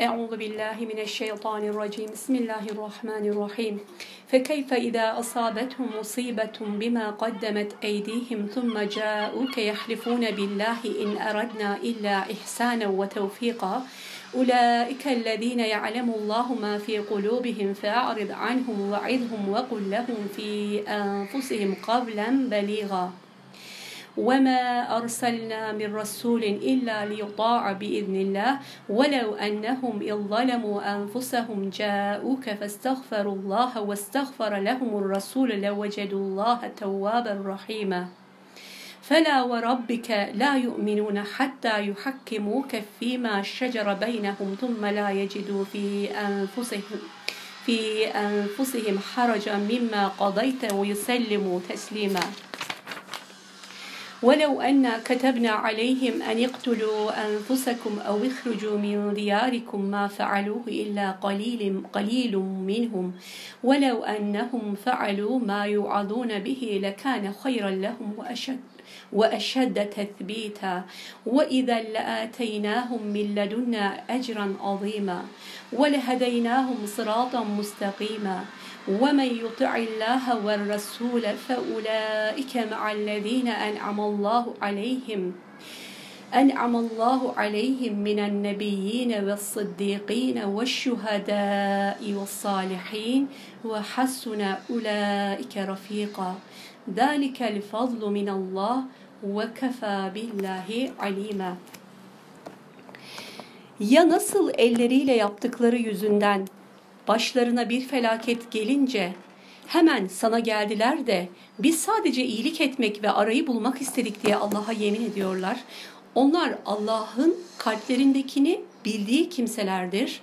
أعوذ بالله من الشيطان الرجيم. بسم الله الرحمن الرحيم. فكيف إذا أصابتهم مصيبة بما قدمت أيديهم ثم جاءوك يحلفون بالله إن أردنا إلا إحسانا وتوفيقا؟ أولئك الذين يعلم الله ما في قلوبهم فأعرض عنهم وعظهم وقل لهم في أنفسهم قولا بليغا. وما أرسلنا من رسول إلا ليطاع بإذن الله ولو أنهم إذ ظلموا أنفسهم جاءوك فاستغفروا الله واستغفر لهم الرسول لوجدوا الله توابا رحيما فلا وربك لا يؤمنون حتى يحكموك فيما شجر بينهم ثم لا يجدوا في أنفسهم في أنفسهم حرجا مما قضيت ويسلموا تسليما ولو أن كتبنا عليهم أن يقتلوا أنفسكم أو اخرجوا من دياركم ما فعلوه إلا قليل قليل منهم. ولو أنهم فعلوا ما يوعظون به لكان خيرا لهم وأشد وأشد تثبيتا. وإذا لآتيناهم من لدنا أجرا عظيما. ولهديناهم صراطا مستقيما. ومن يطع الله والرسول فأولئك مع الذين أنعم الله عليهم أنعم الله عليهم من النبيين والصديقين والشهداء والصالحين وحسن أولئك رفيقا ذلك الفضل من الله وكفى بالله عليما Ya nasıl elleriyle yaptıkları yüzünden başlarına bir felaket gelince hemen sana geldiler de biz sadece iyilik etmek ve arayı bulmak istedik diye Allah'a yemin ediyorlar. Onlar Allah'ın kalplerindekini bildiği kimselerdir.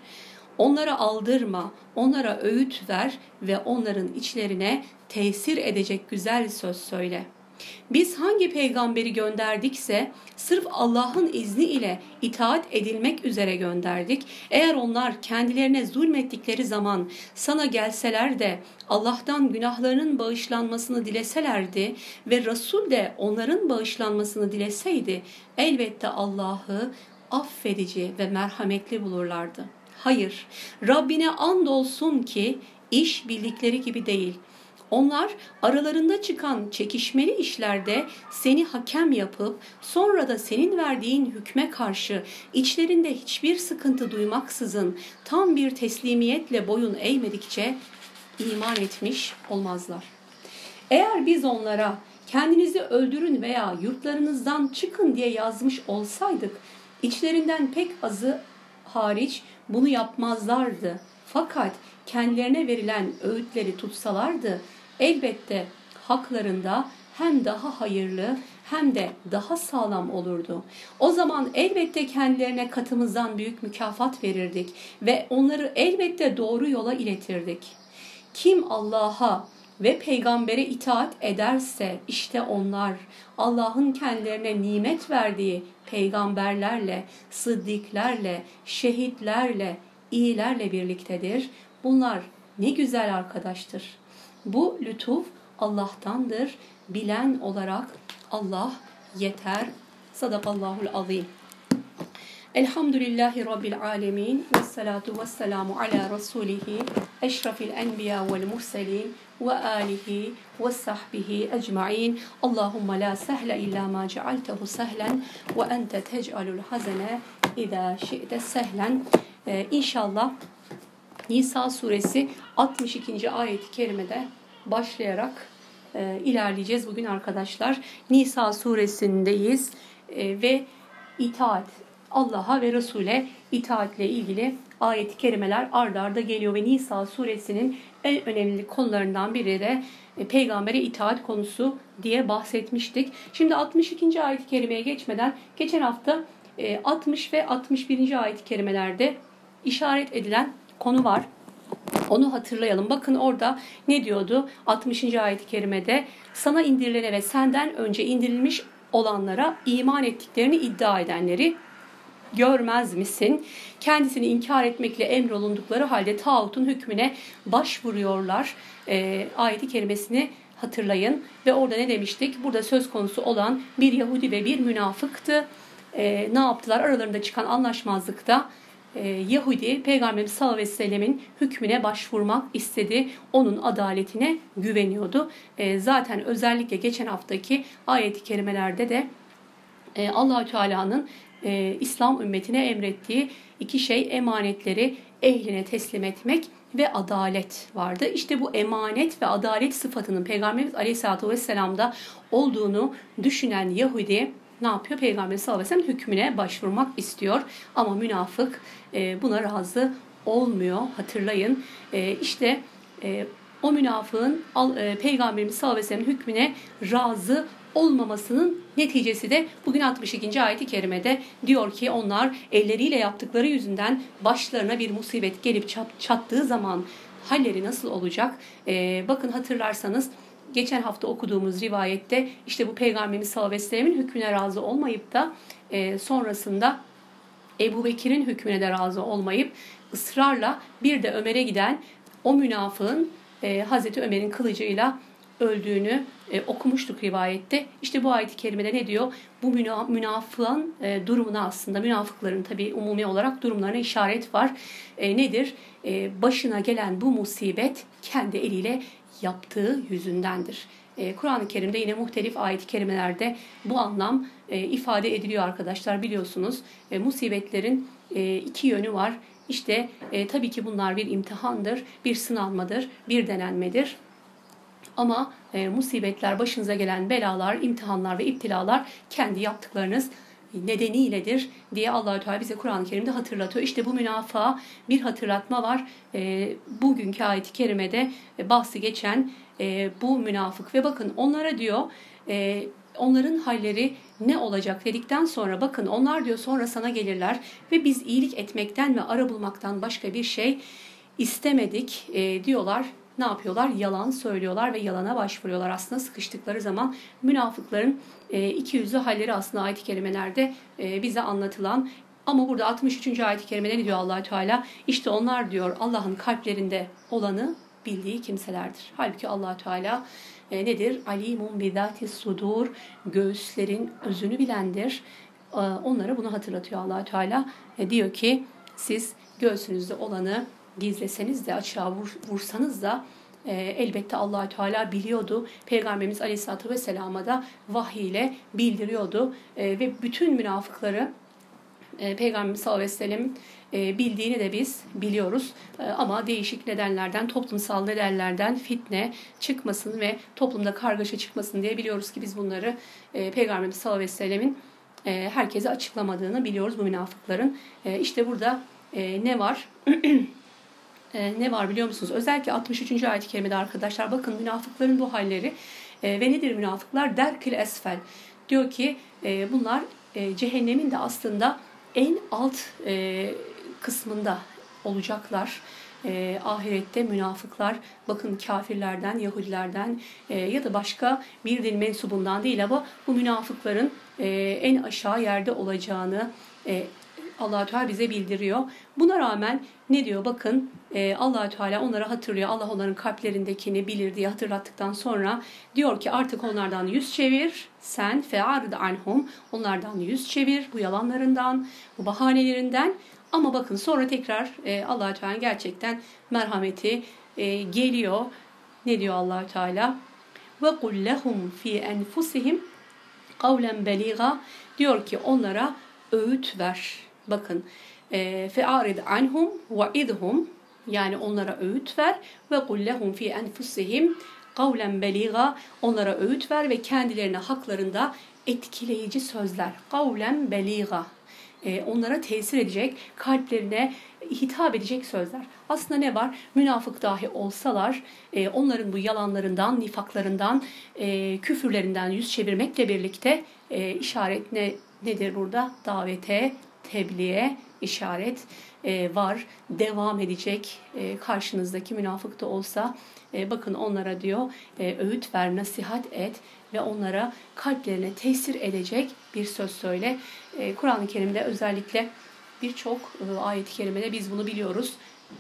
Onlara aldırma, onlara öğüt ver ve onların içlerine tesir edecek güzel söz söyle. Biz hangi peygamberi gönderdikse sırf Allah'ın izni ile itaat edilmek üzere gönderdik. Eğer onlar kendilerine zulmettikleri zaman sana gelseler de Allah'tan günahlarının bağışlanmasını dileselerdi ve Resul de onların bağışlanmasını dileseydi elbette Allah'ı affedici ve merhametli bulurlardı. Hayır, Rabbine andolsun ki iş bildikleri gibi değil. Onlar aralarında çıkan çekişmeli işlerde seni hakem yapıp sonra da senin verdiğin hükme karşı içlerinde hiçbir sıkıntı duymaksızın tam bir teslimiyetle boyun eğmedikçe iman etmiş olmazlar. Eğer biz onlara kendinizi öldürün veya yurtlarınızdan çıkın diye yazmış olsaydık içlerinden pek azı hariç bunu yapmazlardı. Fakat kendilerine verilen öğütleri tutsalardı elbette haklarında hem daha hayırlı hem de daha sağlam olurdu. O zaman elbette kendilerine katımızdan büyük mükafat verirdik ve onları elbette doğru yola iletirdik. Kim Allah'a ve peygambere itaat ederse işte onlar Allah'ın kendilerine nimet verdiği peygamberlerle, sıddiklerle, şehitlerle, iyilerle birliktedir. Bunlar ne güzel arkadaştır. Bu lütuf Allah'tandır. Bilen olarak Allah yeter. Sadakallahul azim. Elhamdülillahi Rabbil alemin. Ve salatu ve selamu ala Resulihi. Eşrafil enbiya vel murselin. Ve alihi ve sahbihi ecma'in. Allahümme la sehle illa ma cealtehu sehlen. Ve ente tec'alul hazene idâ şi'te sehlen. Ee, inşallah Nisa suresi 62. ayet-i kerimede başlayarak e, ilerleyeceğiz bugün arkadaşlar. Nisa suresindeyiz e, ve itaat Allah'a ve Resul'e itaatle ilgili ayet-i kerimeler ardarda arda geliyor ve Nisa suresinin en önemli konularından biri de e, peygambere itaat konusu diye bahsetmiştik. Şimdi 62. ayet-i kerimeye geçmeden geçen hafta e, 60 ve 61. ayet-i kerimelerde işaret edilen konu var. Onu hatırlayalım. Bakın orada ne diyordu? 60. ayet-i kerimede sana indirilene ve senden önce indirilmiş olanlara iman ettiklerini iddia edenleri görmez misin? Kendisini inkar etmekle emrolundukları halde tağutun hükmüne başvuruyorlar. E, ayeti kerimesini hatırlayın. Ve orada ne demiştik? Burada söz konusu olan bir Yahudi ve bir münafıktı. E, ne yaptılar? Aralarında çıkan anlaşmazlıkta e, Yahudi Peygamberimiz sallallahu aleyhi ve sellemin hükmüne başvurmak istedi. Onun adaletine güveniyordu. E, zaten özellikle geçen haftaki ayet-i kerimelerde de e, Allahü Teala'nın e, İslam ümmetine emrettiği iki şey emanetleri ehline teslim etmek ve adalet vardı. İşte bu emanet ve adalet sıfatının Peygamberimiz Aleyhisselatü Vesselam'da olduğunu düşünen Yahudi ne yapıyor? Peygamber sallallahu aleyhi ve sellem hükmüne başvurmak istiyor. Ama münafık e, buna razı olmuyor. Hatırlayın. E, işte e, o münafığın e, Peygamberimiz sallallahu aleyhi ve sellem hükmüne razı olmamasının neticesi de bugün 62. ayeti kerimede diyor ki onlar elleriyle yaptıkları yüzünden başlarına bir musibet gelip çattığı zaman halleri nasıl olacak? Ee, bakın hatırlarsanız geçen hafta okuduğumuz rivayette işte bu Peygamberimiz sallallahu aleyhi ve hükmüne razı olmayıp da e, sonrasında Ebu Bekir'in hükmüne de razı olmayıp ısrarla bir de Ömer'e giden o münafığın e, Hazreti Ömer'in kılıcıyla öldüğünü e, okumuştuk rivayette. İşte bu ayet-i kerimede ne diyor? Bu müna, münafığın e, durumuna aslında münafıkların tabi umumi olarak durumlarına işaret var. E, nedir? E, başına gelen bu musibet kendi eliyle yaptığı yüzündendir. E, Kur'an-ı Kerim'de yine muhtelif ayet-i kerimelerde bu anlam e, ifade ediliyor arkadaşlar biliyorsunuz. E, musibetlerin iki yönü var. İşte tabii ki bunlar bir imtihandır, bir sınanmadır, bir denenmedir. Ama musibetler, başınıza gelen belalar, imtihanlar ve iptilalar kendi yaptıklarınız nedeniyledir diye Allahü Teala bize Kur'an-ı Kerim'de hatırlatıyor. İşte bu münafığa bir hatırlatma var. E, bugünkü ayet-i kerimede e, bahsi geçen e, bu münafık ve bakın onlara diyor e, onların halleri ne olacak dedikten sonra bakın onlar diyor sonra sana gelirler ve biz iyilik etmekten ve ara bulmaktan başka bir şey istemedik e, diyorlar ne yapıyorlar? Yalan söylüyorlar ve yalana başvuruyorlar. Aslında sıkıştıkları zaman münafıkların e, iki yüzlü halleri aslında ayet-i kerimelerde e, bize anlatılan ama burada 63. ayet-i kerimede ne diyor allah Teala? İşte onlar diyor Allah'ın kalplerinde olanı bildiği kimselerdir. Halbuki allah Teala e, nedir? Alimun bidati sudur. Göğüslerin özünü bilendir. E, onlara bunu hatırlatıyor allah Teala. E, diyor ki siz göğsünüzde olanı gizleseniz de açığa vur, vursanız da e, elbette allah Teala biliyordu. Peygamberimiz Aleyhisselatü Vesselam'a da vahiy ile bildiriyordu. E, ve bütün münafıkları e, Peygamberimiz sallallahu aleyhi ve sellem e, bildiğini de biz biliyoruz. E, ama değişik nedenlerden, toplumsal nedenlerden fitne çıkmasın ve toplumda kargaşa çıkmasın diye biliyoruz ki biz bunları e, Peygamberimiz sallallahu aleyhi ve sellemin e, herkese açıklamadığını biliyoruz bu münafıkların. E, işte burada e, ne var? e, ne var biliyor musunuz? Özellikle 63. ayet-i kerimede arkadaşlar bakın münafıkların bu halleri e, ve nedir münafıklar? Derkil esfel. Diyor ki e, bunlar e, cehennemin de aslında en alt e, kısmında olacaklar. E, ahirette münafıklar bakın kafirlerden, Yahudilerden e, ya da başka bir din mensubundan değil ama bu münafıkların e, en aşağı yerde olacağını e, allah Teala bize bildiriyor. Buna rağmen ne diyor? Bakın e, allah Teala onları hatırlıyor. Allah onların kalplerindekini bilir diye hatırlattıktan sonra diyor ki artık onlardan yüz çevir. Sen fe'arid anhum. Onlardan yüz çevir bu yalanlarından, bu bahanelerinden. Ama bakın sonra tekrar e, allah Teala gerçekten merhameti e, geliyor. Ne diyor allah Teala? Ve kul lehum fi enfusihim kavlen beliga diyor ki onlara öğüt ver Bakın fe'arid anhum ve idhum yani onlara öğüt ver ve kul lehum fi enfusihim kavlen beliga onlara öğüt ver ve kendilerine haklarında etkileyici sözler. Kavlen beliga e, onlara tesir edecek, kalplerine hitap edecek sözler. Aslında ne var? Münafık dahi olsalar e, onların bu yalanlarından, nifaklarından, e, küfürlerinden yüz çevirmekle birlikte e, işaret ne, nedir burada? Davete, tebliğe işaret e, var. Devam edecek e, karşınızdaki münafık da olsa e, bakın onlara diyor e, öğüt ver, nasihat et ve onlara kalplerine tesir edecek bir söz söyle. E, Kur'an-ı Kerim'de özellikle birçok ayet-i kerimede biz bunu biliyoruz.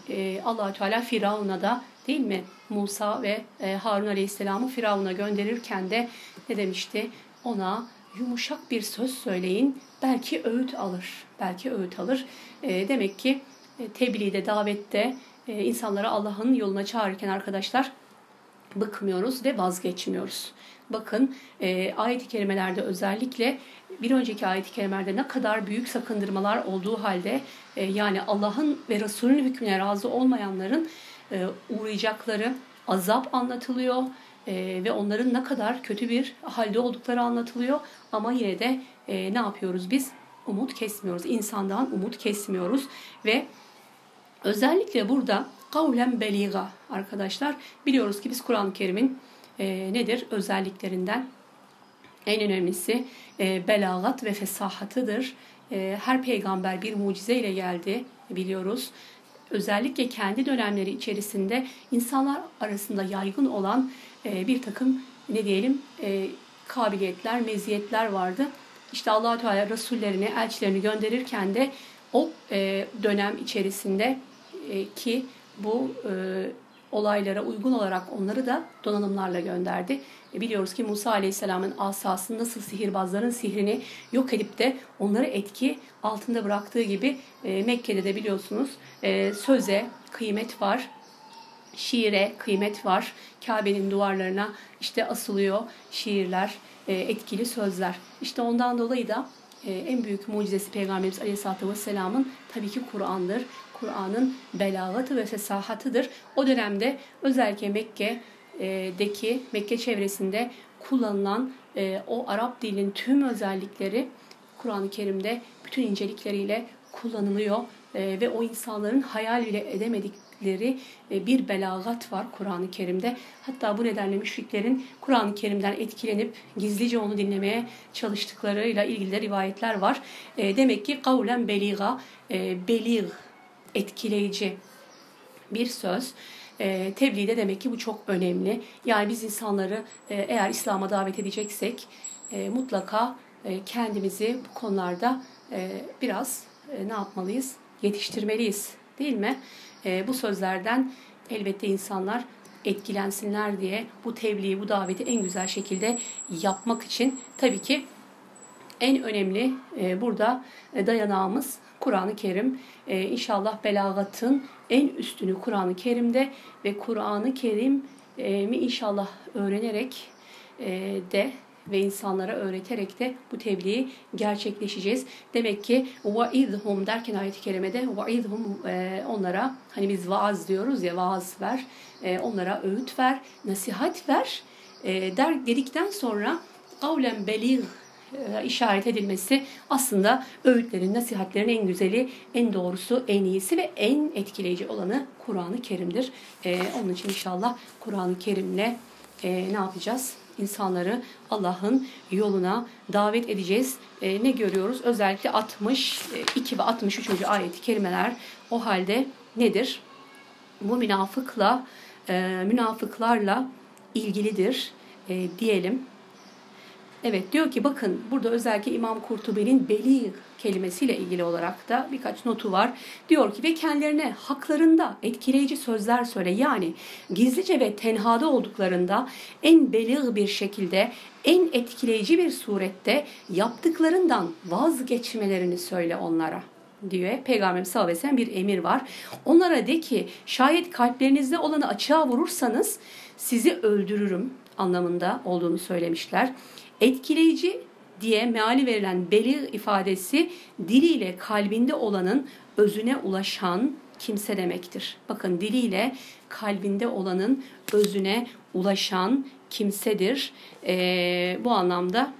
E, allah Teala Firavun'a da değil mi Musa ve Harun Aleyhisselam'ı Firavun'a gönderirken de ne demişti? Ona yumuşak bir söz söyleyin belki öğüt alır. Belki öğüt alır. E, demek ki e, tebliğde, davette e, insanlara Allah'ın yoluna çağırırken arkadaşlar bıkmıyoruz ve vazgeçmiyoruz. Bakın e, ayet-i kerimelerde özellikle bir önceki ayet-i kerimelerde ne kadar büyük sakındırmalar olduğu halde e, yani Allah'ın ve Resulünün hükmüne razı olmayanların e, uğrayacakları azap anlatılıyor e, ve onların ne kadar kötü bir halde oldukları anlatılıyor ama yine de e, ne yapıyoruz biz? Umut kesmiyoruz. İnsandan umut kesmiyoruz ve özellikle burada kavlen beliga arkadaşlar biliyoruz ki biz Kur'an-ı Kerim'in e, nedir? Özelliklerinden en önemlisi e, belagat ve fesahatıdır. E, her peygamber bir mucize ile geldi biliyoruz. Özellikle kendi dönemleri içerisinde insanlar arasında yaygın olan e, bir takım ne diyelim e, kabiliyetler, meziyetler vardı. İşte allah Teala Resullerini, elçilerini gönderirken de o e, dönem içerisinde e, ki bu e, olaylara uygun olarak onları da donanımlarla gönderdi. E, biliyoruz ki Musa Aleyhisselam'ın asasını nasıl sihirbazların sihrini yok edip de onları etki altında bıraktığı gibi e, Mekke'de de biliyorsunuz e, söze kıymet var, şiire kıymet var. Kabe'nin duvarlarına işte asılıyor şiirler, etkili sözler. İşte ondan dolayı da e, en büyük mucizesi Peygamberimiz Aleyhisselatü Vesselam'ın tabii ki Kur'an'dır. Kur'an'ın belagatı ve fesahatıdır. O dönemde özellikle Mekke'deki, Mekke çevresinde kullanılan e, o Arap dilinin tüm özellikleri Kur'an-ı Kerim'de bütün incelikleriyle kullanılıyor e, ve o insanların hayal bile edemedikleri e, bir belagat var Kur'an-ı Kerim'de. Hatta bu nedenle müşriklerin Kur'an-ı Kerim'den etkilenip gizlice onu dinlemeye çalıştıklarıyla ilgili de rivayetler var. E, demek ki kavlen beliga, e, belig etkileyici bir söz. E, tebliğde demek ki bu çok önemli. Yani biz insanları e, eğer İslam'a davet edeceksek e, mutlaka e, kendimizi bu konularda e, biraz e, ne yapmalıyız? Yetiştirmeliyiz değil mi? E, bu sözlerden elbette insanlar etkilensinler diye bu tebliği, bu daveti en güzel şekilde yapmak için tabii ki en önemli e, burada e, dayanağımız Kur'an-ı Kerim. E, inşallah belagatın en üstünü Kur'an-ı Kerim'de ve Kur'an-ı Kerim'i inşallah öğrenerek e, de ve insanlara öğreterek de bu tebliği gerçekleşeceğiz. Demek ki vaizhum derken ayet-i kerimede vaizhum e, onlara hani biz vaaz diyoruz ya vaaz ver, e, onlara öğüt ver, nasihat ver e, der dedikten sonra kavlen beligh e, işaret edilmesi aslında öğütlerin, nasihatlerin en güzeli, en doğrusu, en iyisi ve en etkileyici olanı Kur'an-ı Kerim'dir. Ee, onun için inşallah Kur'an-ı Kerim'le e, ne yapacağız? İnsanları Allah'ın yoluna davet edeceğiz. E, ne görüyoruz? Özellikle 62 ve 63. ayeti kerimeler o halde nedir? Bu münafıkla, e, münafıklarla ilgilidir e, diyelim. Evet diyor ki bakın burada özellikle İmam Kurtubi'nin beli kelimesiyle ilgili olarak da birkaç notu var. Diyor ki ve kendilerine haklarında etkileyici sözler söyle. Yani gizlice ve tenhada olduklarında en belirg bir şekilde en etkileyici bir surette yaptıklarından vazgeçmelerini söyle onlara diyor. Peygamberimiz sallallahu aleyhi ve bir emir var. Onlara de ki şayet kalplerinizde olanı açığa vurursanız sizi öldürürüm anlamında olduğunu söylemişler. Etkileyici diye meali verilen belir ifadesi diliyle kalbinde olanın özüne ulaşan kimse demektir. Bakın diliyle kalbinde olanın özüne ulaşan kimsedir. Ee, bu anlamda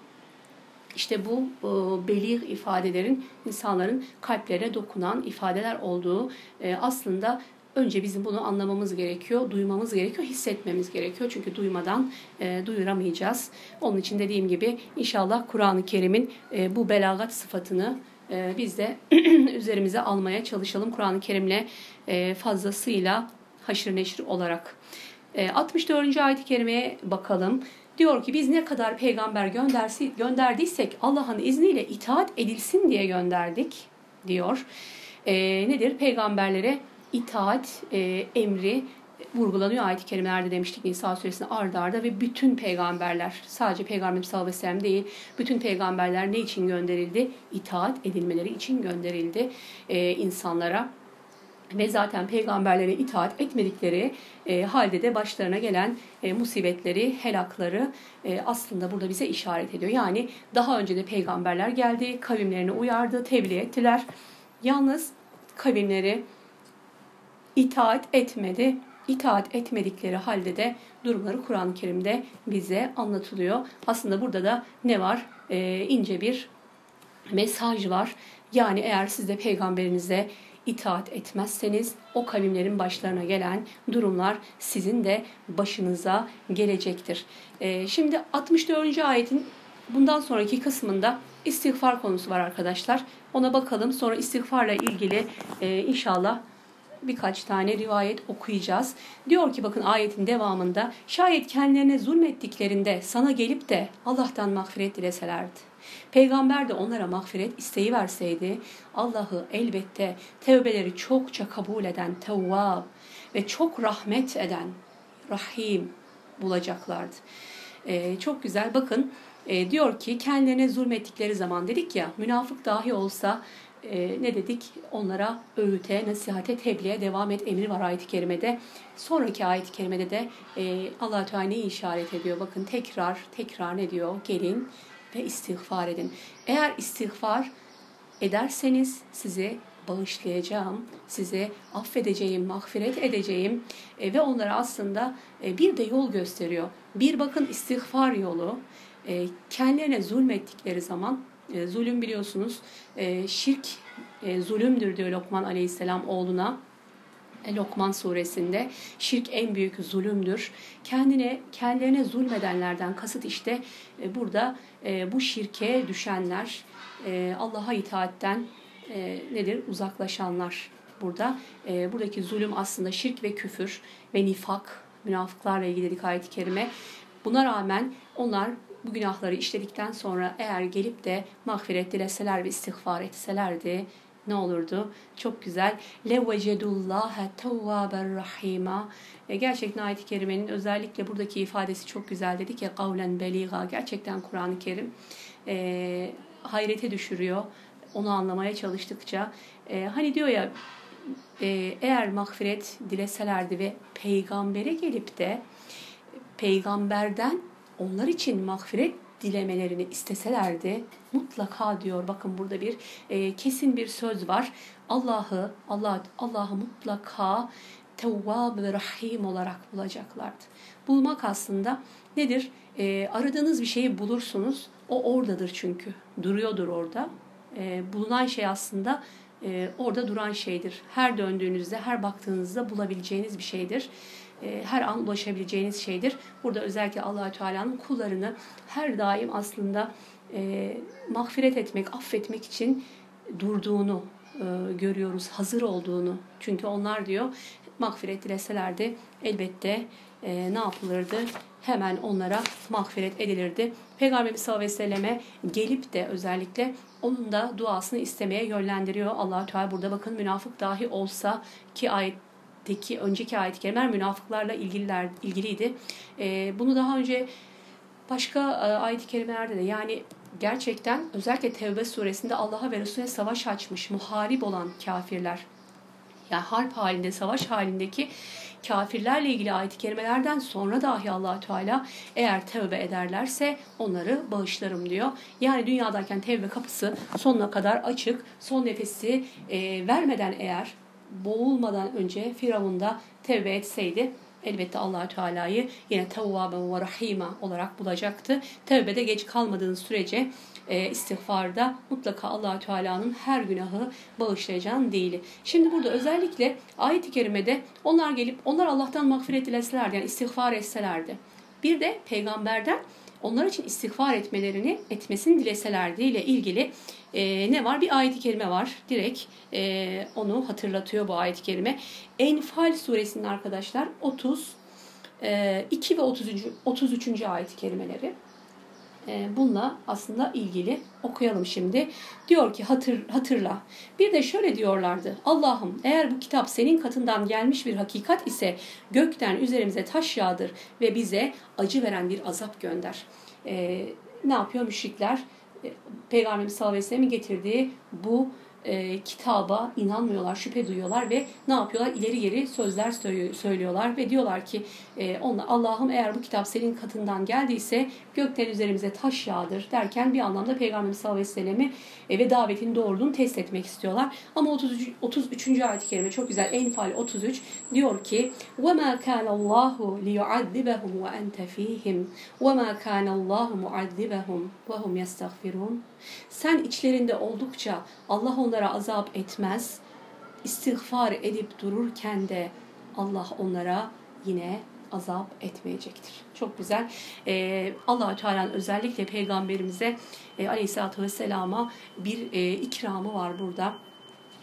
işte bu e, belir ifadelerin insanların kalplere dokunan ifadeler olduğu e, aslında önce bizim bunu anlamamız gerekiyor, duymamız gerekiyor, hissetmemiz gerekiyor. Çünkü duymadan e, duyuramayacağız. Onun için dediğim gibi inşallah Kur'an-ı Kerim'in e, bu belagat sıfatını e, biz de üzerimize almaya çalışalım. Kur'an-ı Kerim'le e, fazlasıyla haşır neşir olarak. E, 64. ayet-i kerimeye bakalım. Diyor ki biz ne kadar peygamber göndersi, gönderdiysek Allah'ın izniyle itaat edilsin diye gönderdik diyor. E, nedir? Peygamberlere itaat e, emri vurgulanıyor ayet-i kerimelerde demiştik Nisa suresinde ardarda arda ve bütün peygamberler sadece peygamber sallallahu aleyhi ve sellem değil bütün peygamberler ne için gönderildi? İtaat edilmeleri için gönderildi e, insanlara ve zaten peygamberlere itaat etmedikleri e, halde de başlarına gelen e, musibetleri, helakları e, aslında burada bize işaret ediyor. Yani daha önce de peygamberler geldi, kavimlerini uyardı, tebliğ ettiler. Yalnız kavimleri itaat etmedi. İtaat etmedikleri halde de durumları Kur'an-ı Kerim'de bize anlatılıyor. Aslında burada da ne var? E, ince bir mesaj var. Yani eğer siz de peygamberinize itaat etmezseniz o kavimlerin başlarına gelen durumlar sizin de başınıza gelecektir. E, şimdi 64. ayetin bundan sonraki kısmında istiğfar konusu var arkadaşlar. Ona bakalım. Sonra istiğfarla ilgili e, inşallah birkaç tane rivayet okuyacağız. Diyor ki bakın ayetin devamında şayet kendilerine zulmettiklerinde sana gelip de Allah'tan mağfiret dileselerdi. Peygamber de onlara mağfiret isteği verseydi Allah'ı elbette tevbeleri çokça kabul eden Tevvab ve çok rahmet eden Rahim bulacaklardı. Ee, çok güzel bakın e, diyor ki kendilerine zulmettikleri zaman dedik ya münafık dahi olsa e, ne dedik? Onlara öğüte, nasihate, tebliğe devam et emri var ayet-i kerimede. Sonraki ayet-i kerimede de e, allah Teala neyi işaret ediyor? Bakın tekrar, tekrar ne diyor? Gelin ve istiğfar edin. Eğer istiğfar ederseniz sizi bağışlayacağım, size affedeceğim, mağfiret edeceğim e, ve onlara aslında e, bir de yol gösteriyor. Bir bakın istiğfar yolu, e, kendilerine zulmettikleri zaman e, zulüm biliyorsunuz e, şirk e, zulümdür diyor Lokman Aleyhisselam oğluna. Lokman suresinde şirk en büyük zulümdür. Kendine kendilerine zulmedenlerden kasıt işte burada bu şirke düşenler, Allah'a itaatten nedir? Uzaklaşanlar burada. Buradaki zulüm aslında şirk ve küfür ve nifak, münafıklarla ilgili dedik ayet-i kerime. Buna rağmen onlar bu günahları işledikten sonra eğer gelip de mağfiret dileseler ve istiğfar etselerdi ne olurdu? Çok güzel. Levvecedullaha tevvaber rahima. E, gerçekten ayet-i kerimenin özellikle buradaki ifadesi çok güzel. Dedik ya kavlen beliga. Gerçekten Kur'an-ı Kerim e, hayrete düşürüyor. Onu anlamaya çalıştıkça. E, hani diyor ya e, eğer mağfiret dileselerdi ve peygambere gelip de peygamberden onlar için mağfiret dilemelerini isteselerdi mutlaka diyor bakın burada bir e, kesin bir söz var. Allah'ı Allah Allah'ı mutlaka Tevvab ve Rahim olarak bulacaklardı. Bulmak aslında nedir? E, aradığınız bir şeyi bulursunuz. O oradadır çünkü. Duruyordur orada. E, bulunan şey aslında e, orada duran şeydir. Her döndüğünüzde, her baktığınızda bulabileceğiniz bir şeydir. E, her an ulaşabileceğiniz şeydir. Burada özellikle Allahü Teala'nın kullarını her daim aslında e, mağfiret etmek, affetmek için durduğunu e, görüyoruz, hazır olduğunu. Çünkü onlar diyor mağfiret dileselerdi elbette e, ne yapılırdı? Hemen onlara mağfiret edilirdi. Peygamberimiz sallallahu aleyhi ve selleme gelip de özellikle onun da duasını istemeye yönlendiriyor. allah Teala burada bakın münafık dahi olsa ki ayet ayetteki önceki ayet-i kerimeler münafıklarla ilgililer, ilgiliydi. E, bunu daha önce başka e, ayet-i kerimelerde de yani gerçekten özellikle Tevbe suresinde Allah'a ve Resulüne savaş açmış, muharip olan kafirler. Yani harp halinde, savaş halindeki kafirlerle ilgili ayet-i kerimelerden sonra dahi allah Teala eğer tevbe ederlerse onları bağışlarım diyor. Yani dünyadayken tevbe kapısı sonuna kadar açık, son nefesi e, vermeden eğer boğulmadan önce Firavun da tevbe etseydi elbette allah Teala'yı yine tevvaben ve rahima olarak bulacaktı. Tevbede geç kalmadığınız sürece e, istiğfarda mutlaka allah Teala'nın her günahı bağışlayacağını değil. Şimdi burada özellikle ayet-i kerimede onlar gelip onlar Allah'tan mağfiret dileselerdi yani istiğfar etselerdi. Bir de peygamberden onlar için istiğfar etmelerini etmesini dileselerdi ile ilgili e, ne var? Bir ayet-i kerime var. Direkt e, onu hatırlatıyor bu ayet-i kerime. Enfal suresinin arkadaşlar 30 e, 2 ve 33. 33. ayet-i kerimeleri. e, bununla aslında ilgili okuyalım şimdi. Diyor ki hatır, hatırla. Bir de şöyle diyorlardı. Allah'ım eğer bu kitap senin katından gelmiş bir hakikat ise gökten üzerimize taş yağdır ve bize acı veren bir azap gönder. E, ne yapıyor müşrikler? Peygamberimiz sallallahu aleyhi ve sellem'in getirdiği bu e, kitaba inanmıyorlar, şüphe duyuyorlar ve ne yapıyorlar? İleri geri sözler söylüyorlar ve diyorlar ki e, Allah'ım eğer bu kitap senin katından geldiyse gökten üzerimize taş yağdır derken bir anlamda Peygamberimiz sallallahu aleyhi ve sellem'i e, ve davetin doğruluğunu test etmek istiyorlar. Ama 33. 33. ayet-i kerime çok güzel. Enfal 33 diyor ki وَمَا كَانَ اللّٰهُ لِيُعَذِّبَهُمْ وَاَنْتَ ف۪يهِمْ وَمَا كَانَ اللّٰهُ مُعَذِّبَهُمْ وَهُمْ يَسْتَغْفِرُونَ Sen içlerinde oldukça Allah onlara azap etmez. İstiğfar edip dururken de Allah onlara yine azap etmeyecektir. Çok güzel. Ee, allah Teala'nın özellikle peygamberimize e, aleyhissalatü vesselama bir e, ikramı var burada.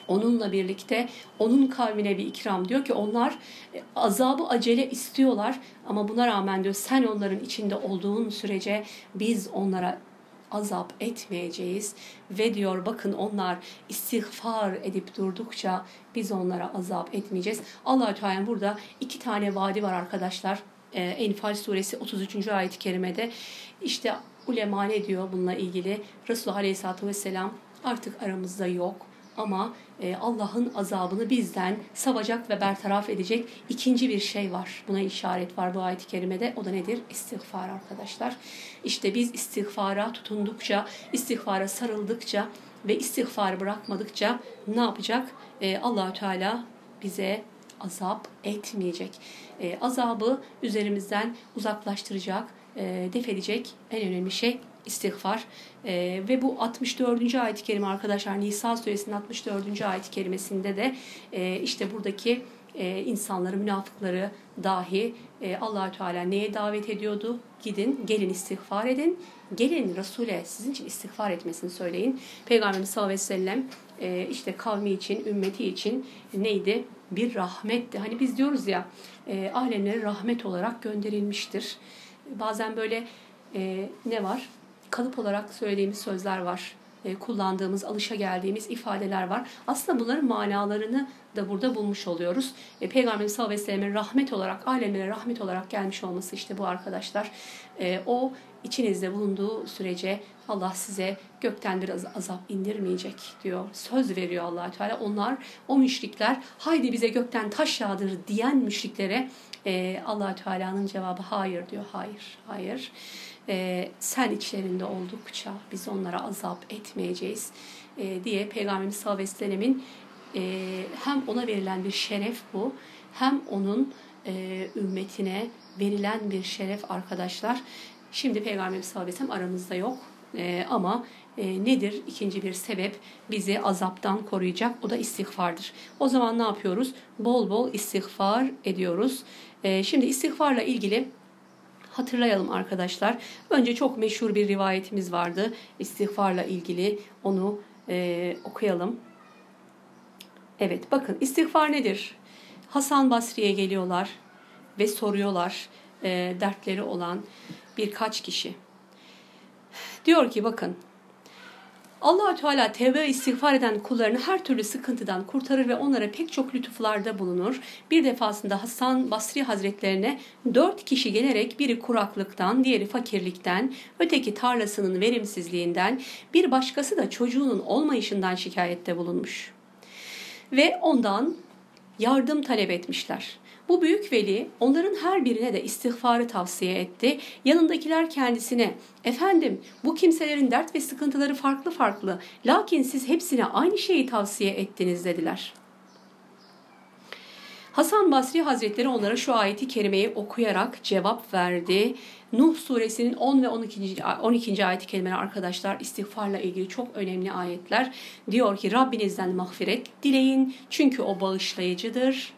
Onunla birlikte onun kavmine bir ikram diyor ki onlar e, azabı acele istiyorlar ama buna rağmen diyor sen onların içinde olduğun sürece biz onlara azap etmeyeceğiz ve diyor bakın onlar istiğfar edip durdukça biz onlara azap etmeyeceğiz. allah Teala burada iki tane vaadi var arkadaşlar. Ee, Enfal suresi 33. ayet-i kerimede işte ulema ne diyor bununla ilgili? Resulullah Aleyhisselatü Vesselam artık aramızda yok ama Allah'ın azabını bizden savacak ve bertaraf edecek ikinci bir şey var. Buna işaret var bu ayet-i kerimede. O da nedir? İstiğfar arkadaşlar. İşte biz istiğfara tutundukça, istiğfara sarıldıkça ve istiğfarı bırakmadıkça ne yapacak? E, Allahü Teala bize azap etmeyecek. E, azabı üzerimizden uzaklaştıracak, e, def edecek en önemli şey istiğfar. E, ve bu 64. ayet-i kerime arkadaşlar Nisa suresinin 64. ayet-i kerimesinde de e, işte buradaki e, insanları, münafıkları dahi e, Allahü Teala neye davet ediyordu? Gidin, gelin istiğfar edin. Gelin Resul'e sizin için istiğfar etmesini söyleyin. Peygamberimiz sallallahu aleyhi ve sellem e, işte kavmi için, ümmeti için neydi? Bir rahmetti. Hani biz diyoruz ya e, alemlere rahmet olarak gönderilmiştir. Bazen böyle e, ne var? Kalıp olarak söylediğimiz sözler var. E, kullandığımız, alışa geldiğimiz ifadeler var. Aslında bunların manalarını da burada bulmuş oluyoruz. E, Peygamberimiz sallallahu aleyhi ve sellem'in rahmet olarak, alemlere rahmet olarak gelmiş olması işte bu arkadaşlar. E, o içinizde bulunduğu sürece Allah size gökten bir azap indirmeyecek diyor. Söz veriyor allah Teala. Onlar, o müşrikler haydi bize gökten taş yağdır diyen müşriklere e, allah Teala'nın cevabı hayır diyor. Hayır, hayır e, sen içlerinde oldukça biz onlara azap etmeyeceğiz e, diye Peygamberimiz sallallahu aleyhi e, hem ona verilen bir şeref bu hem onun e, ümmetine verilen bir şeref arkadaşlar. Şimdi Peygamberimiz sallallahu aleyhi aramızda yok e, ama e, nedir? ikinci bir sebep bizi azaptan koruyacak. O da istiğfardır. O zaman ne yapıyoruz? Bol bol istiğfar ediyoruz. E, şimdi istiğfarla ilgili hatırlayalım arkadaşlar. Önce çok meşhur bir rivayetimiz vardı. İstiğfarla ilgili onu e, okuyalım. Evet bakın istiğfar nedir? Hasan Basri'ye geliyorlar ve soruyorlar e, dertleri olan birkaç kişi. Diyor ki bakın allah Teala tevbe ve istiğfar eden kullarını her türlü sıkıntıdan kurtarır ve onlara pek çok lütuflarda bulunur. Bir defasında Hasan Basri Hazretlerine dört kişi gelerek biri kuraklıktan, diğeri fakirlikten, öteki tarlasının verimsizliğinden, bir başkası da çocuğunun olmayışından şikayette bulunmuş. Ve ondan yardım talep etmişler. Bu büyük veli onların her birine de istiğfarı tavsiye etti. Yanındakiler kendisine efendim bu kimselerin dert ve sıkıntıları farklı farklı lakin siz hepsine aynı şeyi tavsiye ettiniz dediler. Hasan Basri Hazretleri onlara şu ayeti kerimeyi okuyarak cevap verdi. Nuh suresinin 10 ve 12. 12. ayeti arkadaşlar istiğfarla ilgili çok önemli ayetler. Diyor ki Rabbinizden mağfiret dileyin çünkü o bağışlayıcıdır,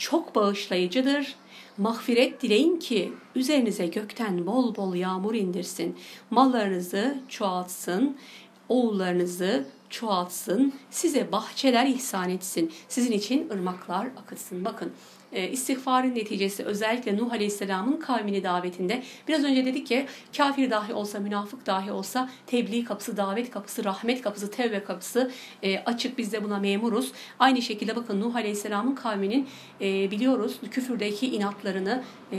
çok bağışlayıcıdır. Mağfiret dileyin ki üzerinize gökten bol bol yağmur indirsin. Mallarınızı çoğaltsın, oğullarınızı çoğaltsın, size bahçeler ihsan etsin, sizin için ırmaklar akıtsın. Bakın e, istiğfarın neticesi özellikle Nuh Aleyhisselam'ın kavmini davetinde biraz önce dedik ki kafir dahi olsa münafık dahi olsa tebliğ kapısı, davet kapısı, rahmet kapısı, tevbe kapısı e, açık biz de buna memuruz. Aynı şekilde bakın Nuh Aleyhisselam'ın kavminin e, biliyoruz küfürdeki inatlarını e,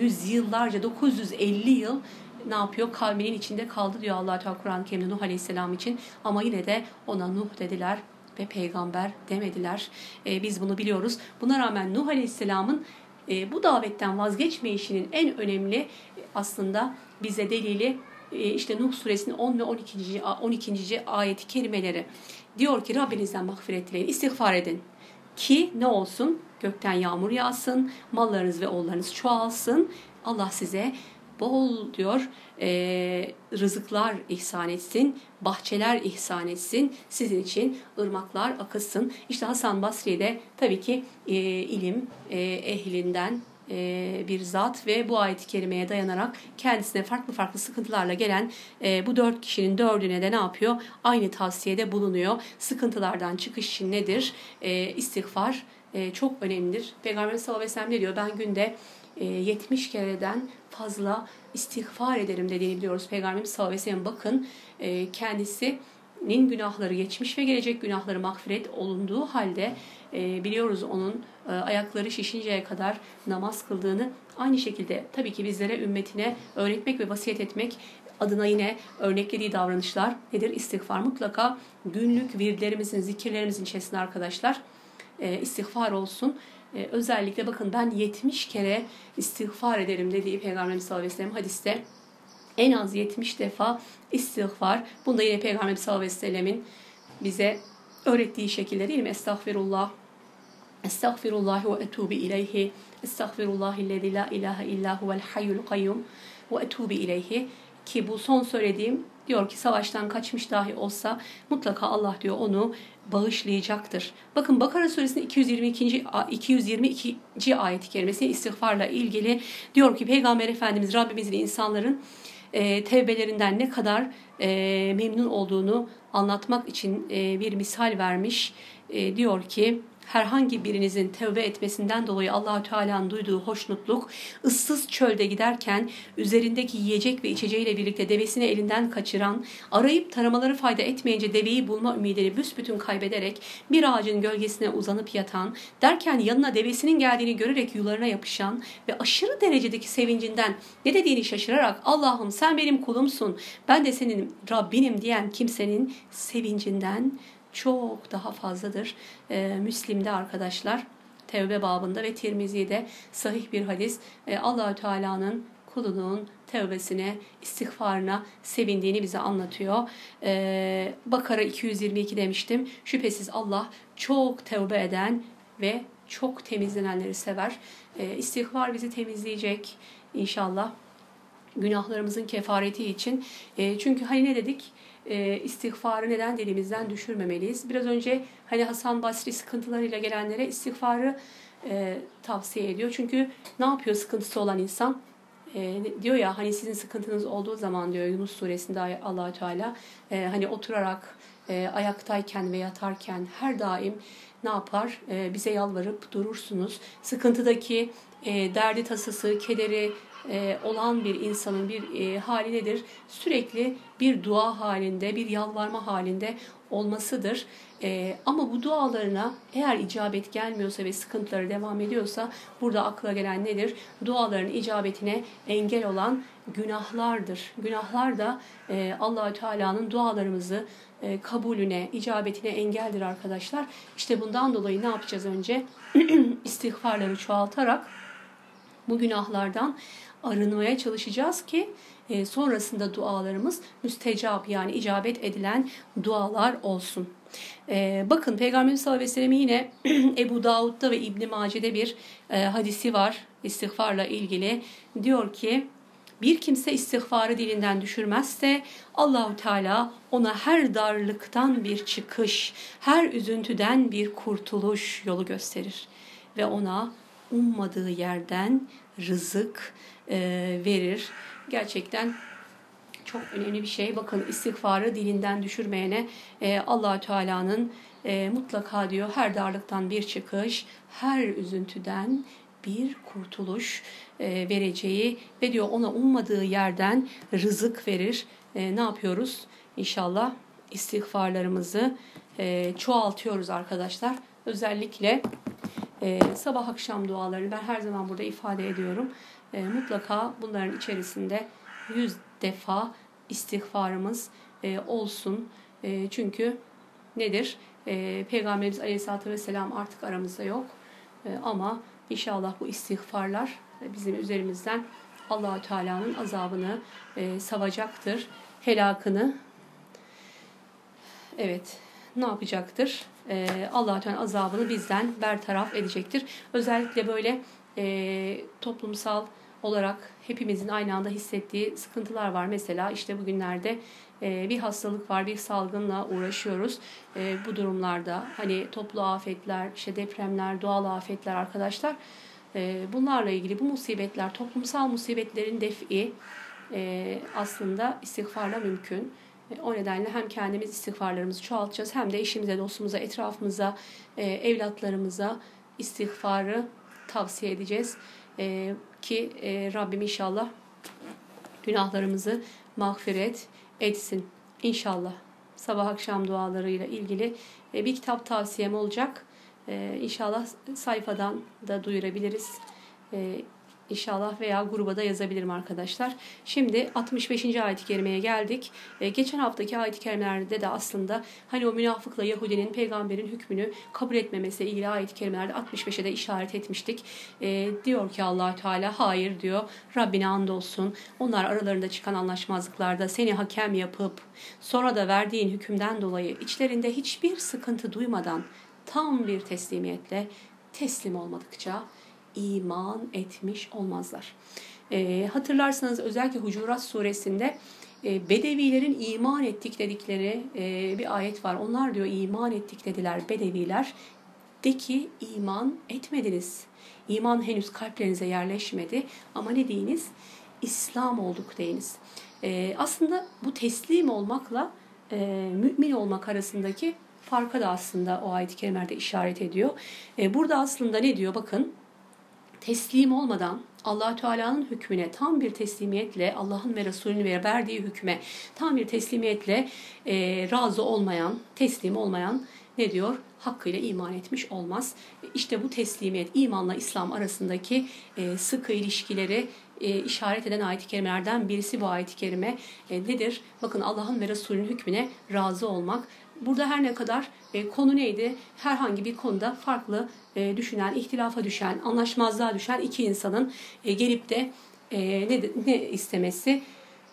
yüzyıllarca 950 yıl ne yapıyor? Kavminin içinde kaldı diyor Allah Teala Kur'an-ı Kerim'de Nuh Aleyhisselam için. Ama yine de ona Nuh dediler ve peygamber demediler. E, biz bunu biliyoruz. Buna rağmen Nuh Aleyhisselam'ın e, bu davetten vazgeçmeyişinin en önemli e, aslında bize delili e, işte Nuh suresinin 10 ve 12. 12. ayeti kerimeleri. Diyor ki Rabbinizden mağfiret dileyin, istiğfar edin. Ki ne olsun? Gökten yağmur yağsın, mallarınız ve oğullarınız çoğalsın. Allah size bol diyor e, rızıklar ihsan etsin, bahçeler ihsan etsin, sizin için ırmaklar akısın. İşte Hasan Basri de tabii ki e, ilim e, ehlinden e, bir zat ve bu ayet-i kerimeye dayanarak kendisine farklı farklı sıkıntılarla gelen e, bu dört kişinin dördüne de ne yapıyor? Aynı tavsiyede bulunuyor. Sıkıntılardan çıkış için nedir? E, istiğfar çok önemlidir. Peygamber sallallahu aleyhi ve sellem diyor? Ben günde 70 kereden fazla istiğfar ederim dediğini biliyoruz. Peygamberimiz sallallahu aleyhi ve sellem bakın kendisinin günahları geçmiş ve gelecek günahları mağfiret olunduğu halde biliyoruz onun ayakları şişinceye kadar namaz kıldığını aynı şekilde tabii ki bizlere ümmetine öğretmek ve vasiyet etmek adına yine örneklediği davranışlar nedir? İstiğfar mutlaka günlük virdlerimizin, zikirlerimizin içerisinde arkadaşlar istiğfar olsun. Ee, özellikle bakın ben 70 kere istiğfar ederim dediği Peygamberimiz sallallahu aleyhi ve sellem hadiste en az 70 defa istiğfar. Bunda yine Peygamberimiz sallallahu aleyhi ve sellemin bize öğrettiği şekilde değil mi? Estağfirullah. Estağfirullah ve etubu ileyhi. Estağfirullah illezi la ilahe illa huvel hayyul kayyum ve etubu ileyhi. Ki bu son söylediğim diyor ki savaştan kaçmış dahi olsa mutlaka Allah diyor onu bağışlayacaktır. Bakın Bakara suresinin 222. 222. ayet-i kerimesi istiğfarla ilgili diyor ki Peygamber Efendimiz Rabbimizin insanların e, tevbelerinden ne kadar e, memnun olduğunu anlatmak için e, bir misal vermiş. E, diyor ki herhangi birinizin tövbe etmesinden dolayı Allahü Teala'nın duyduğu hoşnutluk ıssız çölde giderken üzerindeki yiyecek ve içeceğiyle birlikte devesini elinden kaçıran, arayıp taramaları fayda etmeyince deveyi bulma ümidini büsbütün kaybederek bir ağacın gölgesine uzanıp yatan, derken yanına devesinin geldiğini görerek yularına yapışan ve aşırı derecedeki sevincinden ne dediğini şaşırarak Allah'ım sen benim kulumsun, ben de senin Rabbinim diyen kimsenin sevincinden çok daha fazladır. E, Müslim'de arkadaşlar Tevbe babında ve Tirmizi'de sahih bir hadis e, Allahü Teala'nın kulunun tevbesine, istiğfarına sevindiğini bize anlatıyor. Ee, Bakara 222 demiştim. Şüphesiz Allah çok tevbe eden ve çok temizlenenleri sever. Ee, istiğfar bizi temizleyecek inşallah günahlarımızın kefareti için. E, çünkü hani ne dedik? E, istiğfarı neden dilimizden düşürmemeliyiz? Biraz önce hani Hasan Basri sıkıntılarıyla gelenlere istiğfarı e, tavsiye ediyor. Çünkü ne yapıyor sıkıntısı olan insan? E, diyor ya hani sizin sıkıntınız olduğu zaman diyor Yunus suresinde allah Teala e, hani oturarak e, ayaktayken ve yatarken her daim ne yapar? E, bize yalvarıp durursunuz. Sıkıntıdaki e, derdi tasası, kederi, e, olan bir insanın bir e, hali nedir? Sürekli bir dua halinde, bir yalvarma halinde olmasıdır. E, ama bu dualarına eğer icabet gelmiyorsa ve sıkıntıları devam ediyorsa burada akla gelen nedir? Duaların icabetine engel olan günahlardır. Günahlar da e, Allahü Teala'nın dualarımızı kabulüne, icabetine engeldir arkadaşlar. İşte bundan dolayı ne yapacağız önce? İstiğfarları çoğaltarak bu günahlardan arınmaya çalışacağız ki e, sonrasında dualarımız müstecap yani icabet edilen dualar olsun. E, bakın Peygamberimiz sallallahu aleyhi ve sellem yine Ebu Davud'da ve İbn Mace'de bir e, hadisi var istiğfarla ilgili. Diyor ki bir kimse istiğfarı dilinden düşürmezse Allahu Teala ona her darlıktan bir çıkış, her üzüntüden bir kurtuluş yolu gösterir ve ona ummadığı yerden rızık e, verir. Gerçekten çok önemli bir şey. Bakın istiğfarı dilinden düşürmeyene e, allah Teala'nın e, mutlaka diyor her darlıktan bir çıkış, her üzüntüden bir kurtuluş e, vereceği ve diyor ona ummadığı yerden rızık verir. E, ne yapıyoruz? İnşallah istiğfarlarımızı e, çoğaltıyoruz arkadaşlar. Özellikle e, sabah akşam dualarını ben her zaman burada ifade ediyorum. E, mutlaka bunların içerisinde yüz defa istiğfarımız e, olsun. E, çünkü nedir? E, Peygamberimiz Aleyhisselatü Vesselam artık aramızda yok. E, ama inşallah bu istiğfarlar bizim üzerimizden Allahü Teala'nın azabını e, savacaktır. Helakını evet ne yapacaktır? E, allah Teala azabını bizden bertaraf edecektir. Özellikle böyle e, toplumsal olarak hepimizin aynı anda hissettiği sıkıntılar var. Mesela işte bugünlerde e, bir hastalık var, bir salgınla uğraşıyoruz. E, bu durumlarda hani toplu afetler, işte depremler, doğal afetler arkadaşlar e, bunlarla ilgili bu musibetler, toplumsal musibetlerin defi aslında istiğfarla mümkün. O nedenle hem kendimiz istiğfarlarımızı çoğaltacağız hem de eşimize, dostumuza, etrafımıza, evlatlarımıza istiğfarı tavsiye edeceğiz. Ki Rabbim inşallah günahlarımızı mağfiret etsin. İnşallah. Sabah akşam dualarıyla ilgili bir kitap tavsiyem olacak. İnşallah sayfadan da duyurabiliriz. İnşallah veya gruba da yazabilirim arkadaşlar. Şimdi 65. ayet-i kerimeye geldik. E, geçen haftaki ayet-i kerimelerde de aslında hani o münafıkla Yahudinin peygamberin hükmünü kabul etmemesiyle ilgili ayet-i kerimelerde 65'e de işaret etmiştik. E, diyor ki allah Teala hayır diyor. Rabbine andolsun. Onlar aralarında çıkan anlaşmazlıklarda seni hakem yapıp sonra da verdiğin hükümden dolayı içlerinde hiçbir sıkıntı duymadan tam bir teslimiyetle teslim olmadıkça iman etmiş olmazlar. E, hatırlarsanız özellikle Hucurat suresinde e, Bedevilerin iman ettik dedikleri e, bir ayet var. Onlar diyor iman ettik dediler Bedeviler. De ki iman etmediniz. İman henüz kalplerinize yerleşmedi ama ne deyiniz? İslam olduk deyiniz. E, aslında bu teslim olmakla e, mümin olmak arasındaki farka da aslında o ayet-i kerimelerde işaret ediyor. E, burada aslında ne diyor bakın teslim olmadan allah Teala'nın hükmüne tam bir teslimiyetle Allah'ın ve Resulünün verdiği hükme tam bir teslimiyetle e, razı olmayan, teslim olmayan ne diyor? Hakkıyla iman etmiş olmaz. İşte bu teslimiyet imanla İslam arasındaki e, sıkı ilişkileri e, işaret eden ayet-i kerimelerden birisi bu ayet-i kerime e, nedir? Bakın Allah'ın ve Resulünün hükmüne razı olmak. Burada her ne kadar e, konu neydi? Herhangi bir konuda farklı e, düşünen, ihtilafa düşen, anlaşmazlığa düşen iki insanın e, gelip de e, ne, ne istemesi?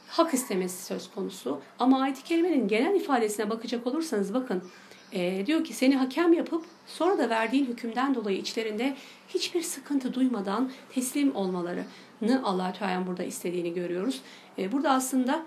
Hak istemesi söz konusu. Ama ayet-i kerimenin genel ifadesine bakacak olursanız bakın e, diyor ki seni hakem yapıp sonra da verdiğin hükümden dolayı içlerinde hiçbir sıkıntı duymadan teslim olmalarını Allah Teala burada istediğini görüyoruz. E, burada aslında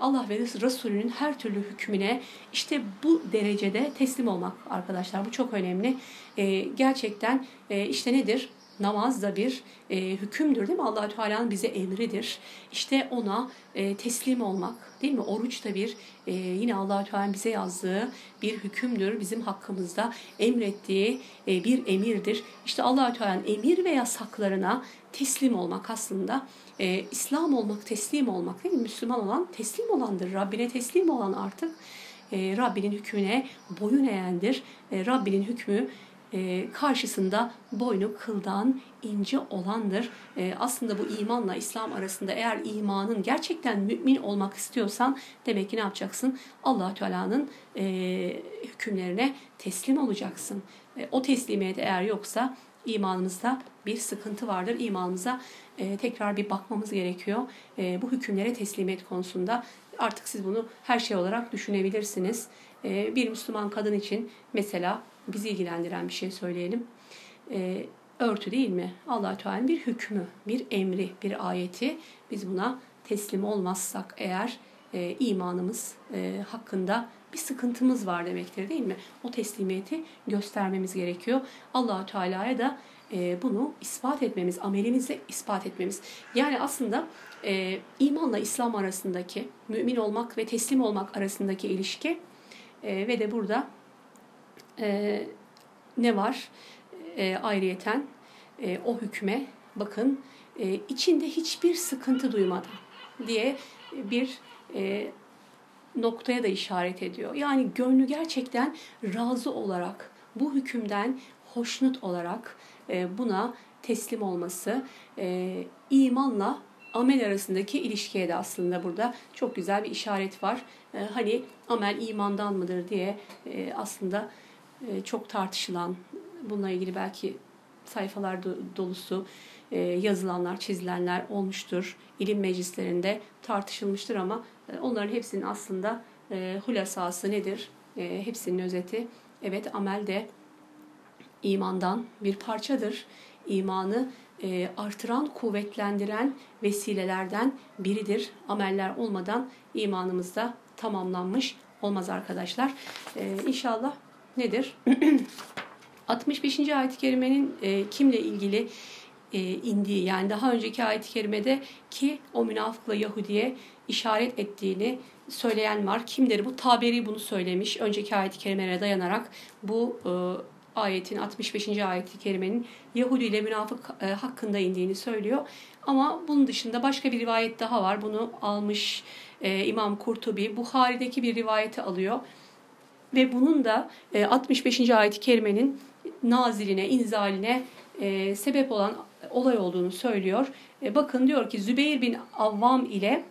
Allah ve Resulünün her türlü hükmüne işte bu derecede teslim olmak arkadaşlar. Bu çok önemli. E, gerçekten e, işte nedir? namaz da bir e, hükümdür değil mi? allah Teala'nın bize emridir. İşte ona e, teslim olmak değil mi? Oruç da bir e, yine allah Teala'nın bize yazdığı bir hükümdür. Bizim hakkımızda emrettiği bir emirdir. İşte allah Teala'nın emir ve yasaklarına teslim olmak aslında e, İslam olmak, teslim olmak değil mi? Müslüman olan teslim olandır. Rabbine teslim olan artık e, Rabbinin hükmüne boyun eğendir. E, Rabbinin hükmü e, karşısında boynu kıldan ince olandır. E, aslında bu imanla İslam arasında eğer imanın gerçekten mümin olmak istiyorsan demek ki ne yapacaksın? allah Teala'nın e, hükümlerine teslim olacaksın. E, o teslimiyet eğer yoksa imanımızda bir sıkıntı vardır. İmanımıza e, tekrar bir bakmamız gerekiyor. E, bu hükümlere teslimiyet konusunda artık siz bunu her şey olarak düşünebilirsiniz. E, bir Müslüman kadın için mesela bizi ilgilendiren bir şey söyleyelim. E, örtü değil mi? allah Teala'nın bir hükmü, bir emri, bir ayeti. Biz buna teslim olmazsak eğer e, imanımız e, hakkında bir sıkıntımız var demektir değil mi? O teslimiyeti göstermemiz gerekiyor. allah Teala'ya da e, bunu ispat etmemiz, amelimizle ispat etmemiz. Yani aslında e, imanla İslam arasındaki, mümin olmak ve teslim olmak arasındaki ilişki e, ve de burada e, ne var e, ayrıyeten e, o hükme bakın e, içinde hiçbir sıkıntı duymadan diye bir e, noktaya da işaret ediyor. Yani gönlü gerçekten razı olarak bu hükümden hoşnut olarak e, buna teslim olması e, imanla amel arasındaki ilişkiye de aslında burada çok güzel bir işaret var. E, hani amel imandan mıdır diye e, aslında e, çok tartışılan bununla ilgili belki sayfalar dolusu e, yazılanlar, çizilenler olmuştur. İlim meclislerinde tartışılmıştır ama onların hepsinin aslında e, hulasası nedir? E, hepsinin özeti evet amel de imandan bir parçadır. İmanı e, artıran, kuvvetlendiren vesilelerden biridir. Ameller olmadan imanımız da tamamlanmış olmaz arkadaşlar. E, inşallah nedir? 65. ayet-i kerimenin e, kimle ilgili e, indiği yani daha önceki ayet-i kerimede ki o münafıkla Yahudi'ye işaret ettiğini söyleyen var. Kimdir bu? Taberi bunu söylemiş. Önceki ayet-i kerimelere dayanarak bu e, ayetin 65. ayet-i kerimenin Yahudi ile münafık e, hakkında indiğini söylüyor. Ama bunun dışında başka bir rivayet daha var. Bunu almış e, İmam Kurtubi. Buhari'deki bir rivayeti alıyor. Ve bunun da e, 65. ayet-i kerimenin naziline, inzaline e, sebep olan olay olduğunu söylüyor. E, bakın diyor ki Zübeyir bin Avvam ile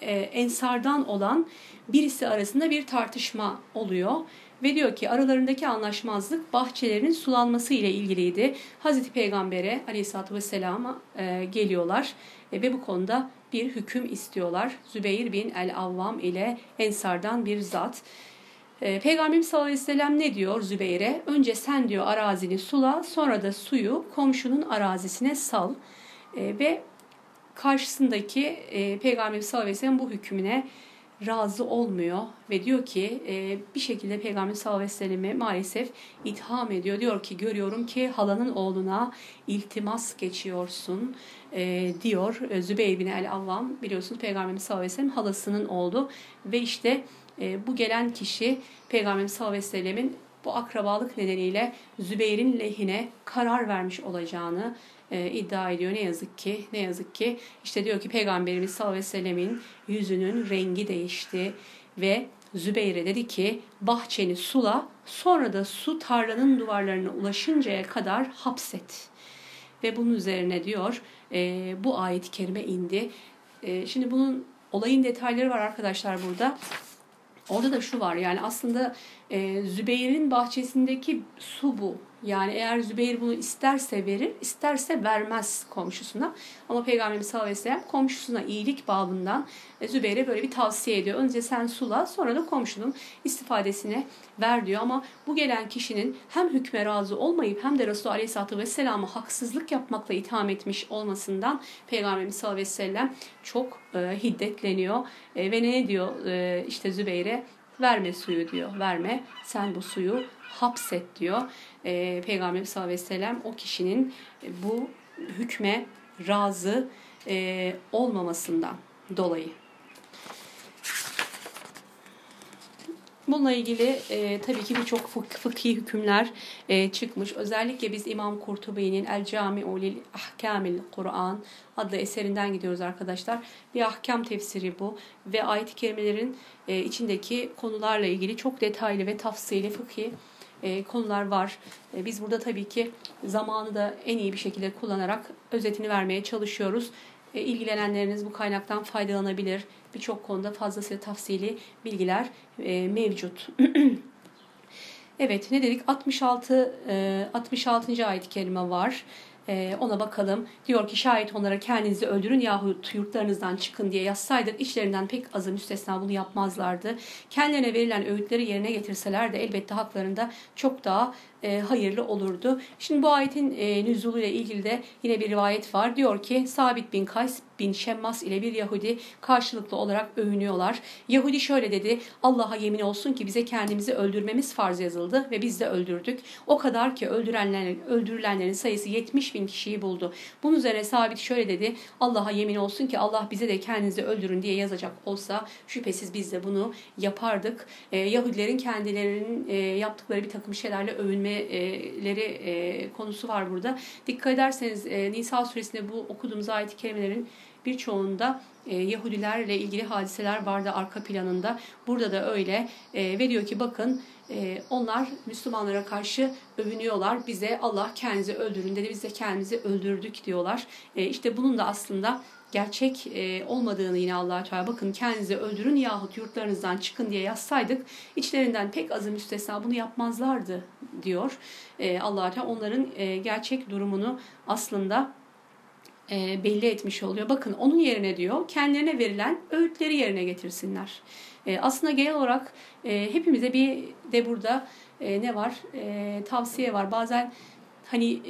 e, Ensardan olan birisi arasında bir tartışma oluyor. Ve diyor ki aralarındaki anlaşmazlık bahçelerin sulanması ile ilgiliydi. Hazreti Peygamber'e aleyhissalatü vesselama e, geliyorlar e, ve bu konuda bir hüküm istiyorlar. Zübeyir bin el-Avvam ile Ensardan bir zat. E, Peygamberimiz sallallahu aleyhi ve sellem ne diyor Zübeyir'e? Önce sen diyor arazini sula sonra da suyu komşunun arazisine sal. E, ve karşısındaki e, Peygamberimiz sallallahu aleyhi ve sellem bu hükmüne razı olmuyor ve diyor ki e, bir şekilde Peygamber sallallahu aleyhi ve sellem'i maalesef itham ediyor. Diyor ki görüyorum ki halanın oğluna iltimas geçiyorsun e, diyor e, Zübeyir bin el-Avvam biliyorsunuz Peygamber sallallahu aleyhi ve sellem halasının oğlu ve işte e, bu gelen kişi Peygamber sallallahu aleyhi ve sellemin bu akrabalık nedeniyle Zübeyir'in lehine karar vermiş olacağını e, iddia ediyor. Ne yazık ki, ne yazık ki işte diyor ki Peygamberimiz sallallahu aleyhi ve sellemin yüzünün rengi değişti ve Zübeyir'e dedi ki bahçeni sula sonra da su tarlanın duvarlarına ulaşıncaya kadar hapset. Ve bunun üzerine diyor e, bu ayet-i kerime indi. E, şimdi bunun olayın detayları var arkadaşlar burada. Orada da şu var yani aslında e, Zübeyir'in bahçesindeki su bu. Yani eğer Zübeyir bunu isterse verir, isterse vermez komşusuna. Ama Peygamberimiz sallallahu aleyhi ve sellem komşusuna iyilik babından e, Zübeyir'e böyle bir tavsiye ediyor. Önce sen sula sonra da komşunun istifadesine ver diyor. Ama bu gelen kişinin hem hükme razı olmayıp hem de Resulü aleyhisselatü vesselam'ı haksızlık yapmakla itham etmiş olmasından Peygamberimiz sallallahu aleyhi ve sellem çok e, hiddetleniyor. E, ve ne diyor e, işte Zübeyir'e? Verme suyu diyor. Verme. Sen bu suyu hapset diyor. E, Peygamberimiz sallallahu aleyhi ve sellem o kişinin bu hükme razı e, olmamasından dolayı. Bununla ilgili e, tabii ki birçok fık, fıkhi hükümler e, çıkmış. Özellikle biz İmam Kurtubi'nin El Cami'u lil Ahkamil Kur'an adlı eserinden gidiyoruz arkadaşlar. Bir ahkam tefsiri bu ve ayet-i kerimelerin e, içindeki konularla ilgili çok detaylı ve tafsili fıkhi e, konular var. E, biz burada tabii ki zamanı da en iyi bir şekilde kullanarak özetini vermeye çalışıyoruz. E, ilgilenenleriniz bu kaynaktan faydalanabilir. Birçok konuda fazlasıyla tafsili bilgiler e, mevcut. evet ne dedik? 66 e, 66. ayet-i kerime var. E, ona bakalım. Diyor ki şayet onlara kendinizi öldürün yahut yurtlarınızdan çıkın diye yazsaydık içlerinden pek azı müstesna bunu yapmazlardı. Kendilerine verilen öğütleri yerine getirseler de elbette haklarında çok daha e, hayırlı olurdu. Şimdi bu ayetin e, nüzulu ile ilgili de yine bir rivayet var. Diyor ki Sabit bin Kays bin Şemmas ile bir Yahudi karşılıklı olarak övünüyorlar. Yahudi şöyle dedi. Allah'a yemin olsun ki bize kendimizi öldürmemiz farz yazıldı ve biz de öldürdük. O kadar ki öldürülenlerin, öldürülenlerin sayısı 70 bin kişiyi buldu. Bunun üzerine Sabit şöyle dedi. Allah'a yemin olsun ki Allah bize de kendinizi öldürün diye yazacak olsa şüphesiz biz de bunu yapardık. E, Yahudilerin kendilerinin e, yaptıkları bir takım şeylerle övünmeleri e, konusu var burada. Dikkat ederseniz e, Nisa suresinde bu okuduğumuz ayet-i kerimelerin birçoğunda e, Yahudilerle ilgili hadiseler vardı arka planında. Burada da öyle e, ve diyor ki bakın e, onlar Müslümanlara karşı övünüyorlar. Bize Allah kendinizi öldürün dedi. Biz de kendimizi öldürdük diyorlar. E, işte bunun da aslında gerçek e, olmadığını yine allah Teala bakın kendinizi öldürün yahut yurtlarınızdan çıkın diye yazsaydık içlerinden pek azı müstesna bunu yapmazlardı diyor. E, allah Teala onların e, gerçek durumunu aslında belli etmiş oluyor. Bakın onun yerine diyor kendilerine verilen öğütleri yerine getirsinler. Aslında genel olarak hepimize bir de burada ne var tavsiye var. Bazen hani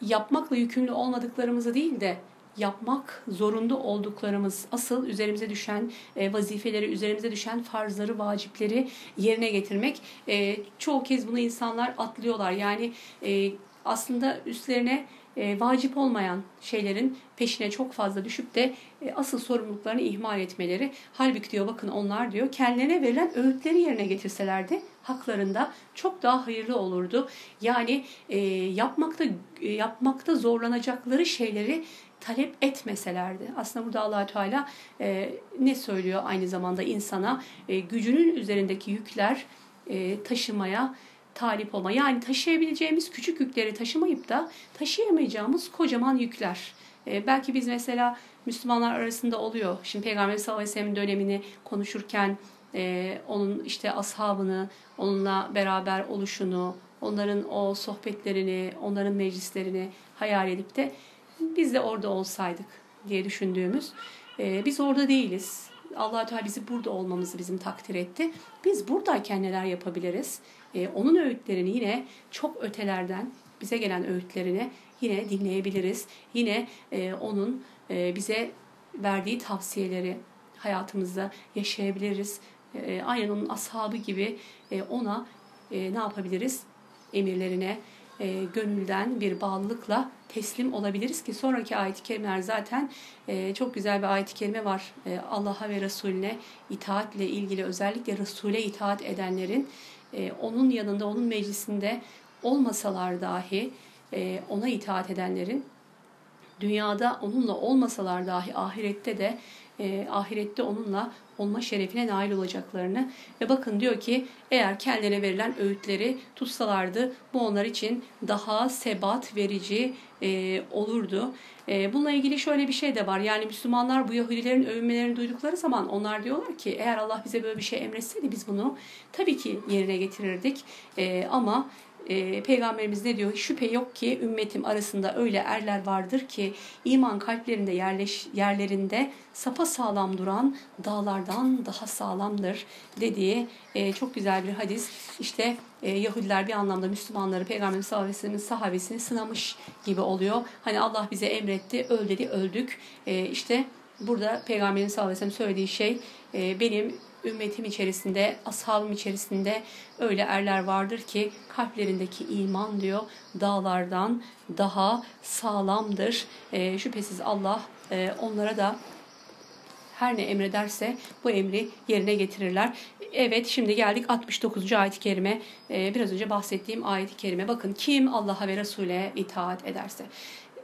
yapmakla yükümlü olmadıklarımızı değil de yapmak zorunda olduklarımız asıl üzerimize düşen e, vazifeleri, üzerimize düşen farzları, vacipleri yerine getirmek. E, çoğu kez bunu insanlar atlıyorlar. Yani e, aslında üstlerine e, vacip olmayan şeylerin peşine çok fazla düşüp de asıl sorumluluklarını ihmal etmeleri. Halbuki diyor bakın onlar diyor kendilerine verilen öğütleri yerine getirselerdi haklarında çok daha hayırlı olurdu. Yani yapmakta yapmakta zorlanacakları şeyleri talep etmeselerdi. Aslında burada allah Teala e, ne söylüyor aynı zamanda insana? E, gücünün üzerindeki yükler e, taşımaya talip olma. Yani taşıyabileceğimiz küçük yükleri taşımayıp da taşıyamayacağımız kocaman yükler. E, belki biz mesela Müslümanlar arasında oluyor. Şimdi Peygamber sallallahu aleyhi ve sellem dönemini konuşurken e, onun işte ashabını, onunla beraber oluşunu, onların o sohbetlerini, onların meclislerini hayal edip de biz de orada olsaydık diye düşündüğümüz. E, biz orada değiliz. allah Teala bizi burada olmamızı bizim takdir etti. Biz buradayken neler yapabiliriz? E, onun öğütlerini yine çok ötelerden bize gelen öğütlerini yine dinleyebiliriz. Yine e, onun e, bize verdiği tavsiyeleri hayatımızda yaşayabiliriz. E, aynen onun ashabı gibi e, ona e, ne yapabiliriz? Emirlerine, e, gönülden bir bağlılıkla teslim olabiliriz ki sonraki ayet-i kerimeler zaten e, çok güzel bir ayet-i kerime var. E, Allah'a ve Resulüne itaatle ilgili özellikle Resul'e itaat edenlerin e, onun yanında, onun meclisinde olmasalar dahi e, ona itaat edenlerin dünyada onunla olmasalar dahi ahirette de e, ahirette onunla olma şerefine nail olacaklarını. Ve bakın diyor ki eğer kendilerine verilen öğütleri tutsalardı bu onlar için daha sebat verici e, olurdu. E, bununla ilgili şöyle bir şey de var. Yani Müslümanlar bu Yahudilerin övünmelerini duydukları zaman onlar diyorlar ki eğer Allah bize böyle bir şey emretseydi biz bunu tabii ki yerine getirirdik. E, ama e, Peygamberimiz ne diyor? Şüphe yok ki ümmetim arasında öyle erler vardır ki iman kalplerinde yerleş, yerlerinde sapa sağlam duran dağlardan daha sağlamdır dediği e, çok güzel bir hadis. İşte e, Yahudiler bir anlamda Müslümanları Peygamberimiz sellem'in sahabesini sınamış gibi oluyor. Hani Allah bize emretti, öl dedi, öldük. E, işte burada Peygamberimiz sallallahu söylediği şey e, benim ümmetim içerisinde, ashabım içerisinde öyle erler vardır ki kalplerindeki iman diyor dağlardan daha sağlamdır. E, şüphesiz Allah e, onlara da her ne emrederse bu emri yerine getirirler. Evet şimdi geldik 69. ayet-i kerime. Ee, biraz önce bahsettiğim ayet-i kerime. Bakın kim Allah'a ve Resul'e itaat ederse.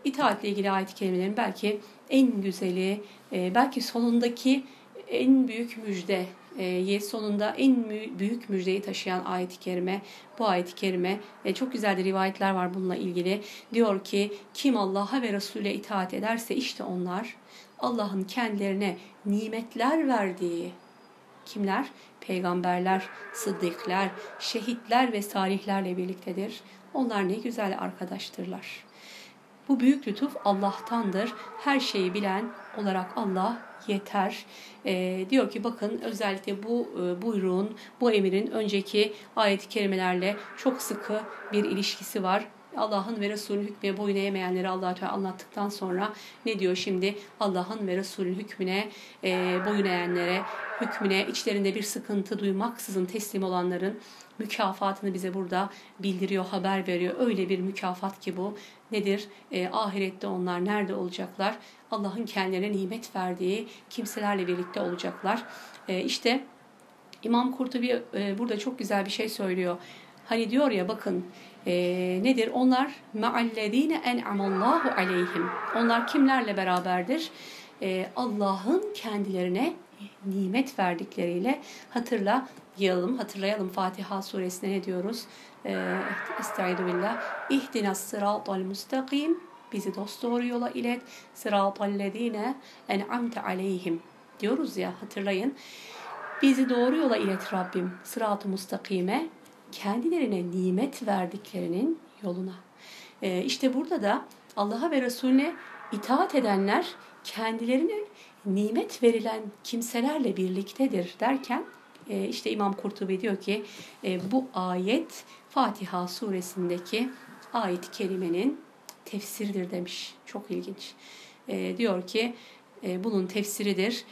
İtaatle ilgili ayet-i kerimelerin belki en güzeli, e, belki sonundaki en büyük müjde e, sonunda en büyük müjdeyi taşıyan ayet-i kerime bu ayet-i kerime e, çok güzel de rivayetler var bununla ilgili. Diyor ki kim Allah'a ve Resul'e itaat ederse işte onlar Allah'ın kendilerine nimetler verdiği kimler? Peygamberler, sıddıklar, şehitler ve salihlerle birliktedir. Onlar ne güzel arkadaştırlar. Bu büyük lütuf Allah'tandır. Her şeyi bilen olarak Allah yeter. E, diyor ki bakın özellikle bu e, buyruğun, bu emirin önceki ayet-i kerimelerle çok sıkı bir ilişkisi var. Allah'ın ve Resulünün hükmüne boyun eğmeyenleri allah Teala anlattıktan sonra ne diyor şimdi? Allah'ın ve Resulünün hükmüne e, boyun eğenlere, hükmüne içlerinde bir sıkıntı duymaksızın teslim olanların mükafatını bize burada bildiriyor, haber veriyor. Öyle bir mükafat ki bu. Nedir? E, ahirette onlar nerede olacaklar? Allah'ın kendilerine nimet verdiği kimselerle birlikte olacaklar. E, işte İmam Kurtubi e, burada çok güzel bir şey söylüyor. Hani diyor ya bakın e, nedir? Onlar me'allezine en'amallahu aleyhim. Onlar kimlerle beraberdir? E, Allah'ın kendilerine nimet verdikleriyle hatırla yalım, hatırlayalım Fatiha suresinde ne diyoruz? E, Estaizu billah. İhdinas sıratal mustakim. Bizi dost doğru yola ilet. Sıratallezine en'amte aleyhim. Diyoruz ya hatırlayın. Bizi doğru yola ilet Rabbim. Sırat-ı mustakime kendilerine nimet verdiklerinin yoluna. Ee, işte burada da Allah'a ve Resulüne itaat edenler kendilerine nimet verilen kimselerle birliktedir derken e, işte İmam Kurtubi diyor ki e, bu ayet Fatiha suresindeki ayet-i kerimenin tefsiridir demiş. Çok ilginç. E, diyor ki bunun tefsiridir.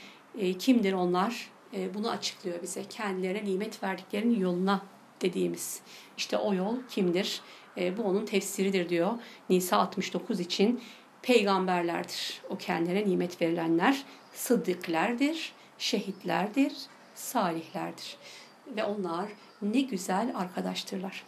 Kimdir onlar? Bunu açıklıyor bize. Kendilerine nimet verdiklerinin yoluna dediğimiz. İşte o yol kimdir? Bu onun tefsiridir diyor. Nisa 69 için peygamberlerdir. O kendilerine nimet verilenler sıddıklerdir, şehitlerdir, salihlerdir. Ve onlar ne güzel arkadaştırlar.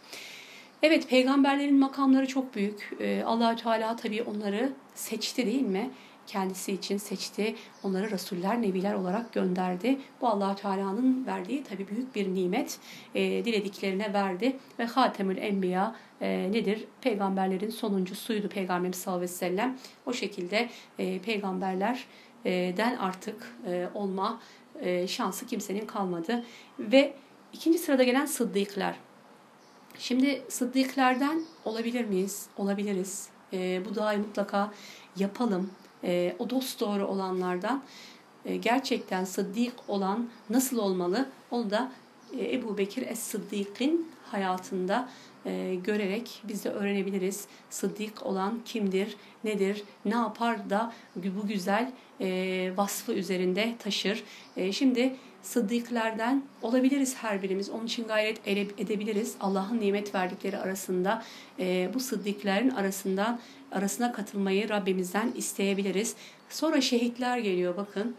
Evet peygamberlerin makamları çok büyük. Ee, allah Teala tabii onları seçti değil mi? Kendisi için seçti. Onları rasuller, nebiler olarak gönderdi. Bu allah Teala'nın verdiği tabii büyük bir nimet. E, dilediklerine verdi. Ve Hatemül Enbiya e, nedir? Peygamberlerin sonuncusuydu Peygamberimiz sallallahu aleyhi ve sellem. O şekilde e, peygamberlerden artık e, olma e, şansı kimsenin kalmadı. Ve ikinci sırada gelen sıddıklar. Şimdi sıddıklardan olabilir miyiz? Olabiliriz. E, bu duayı mutlaka yapalım e, o dost doğru olanlardan e, gerçekten sıddık olan nasıl olmalı onu da e, Ebu Bekir Es-Sıddık'ın hayatında e, görerek biz de öğrenebiliriz. Sıddık olan kimdir, nedir, ne yapar da bu güzel e, vasfı üzerinde taşır. E, şimdi sıddıklardan olabiliriz her birimiz. Onun için gayret edebiliriz. Allah'ın nimet verdikleri arasında e, bu sıddıkların arasından arasına katılmayı Rabbimizden isteyebiliriz. Sonra şehitler geliyor bakın.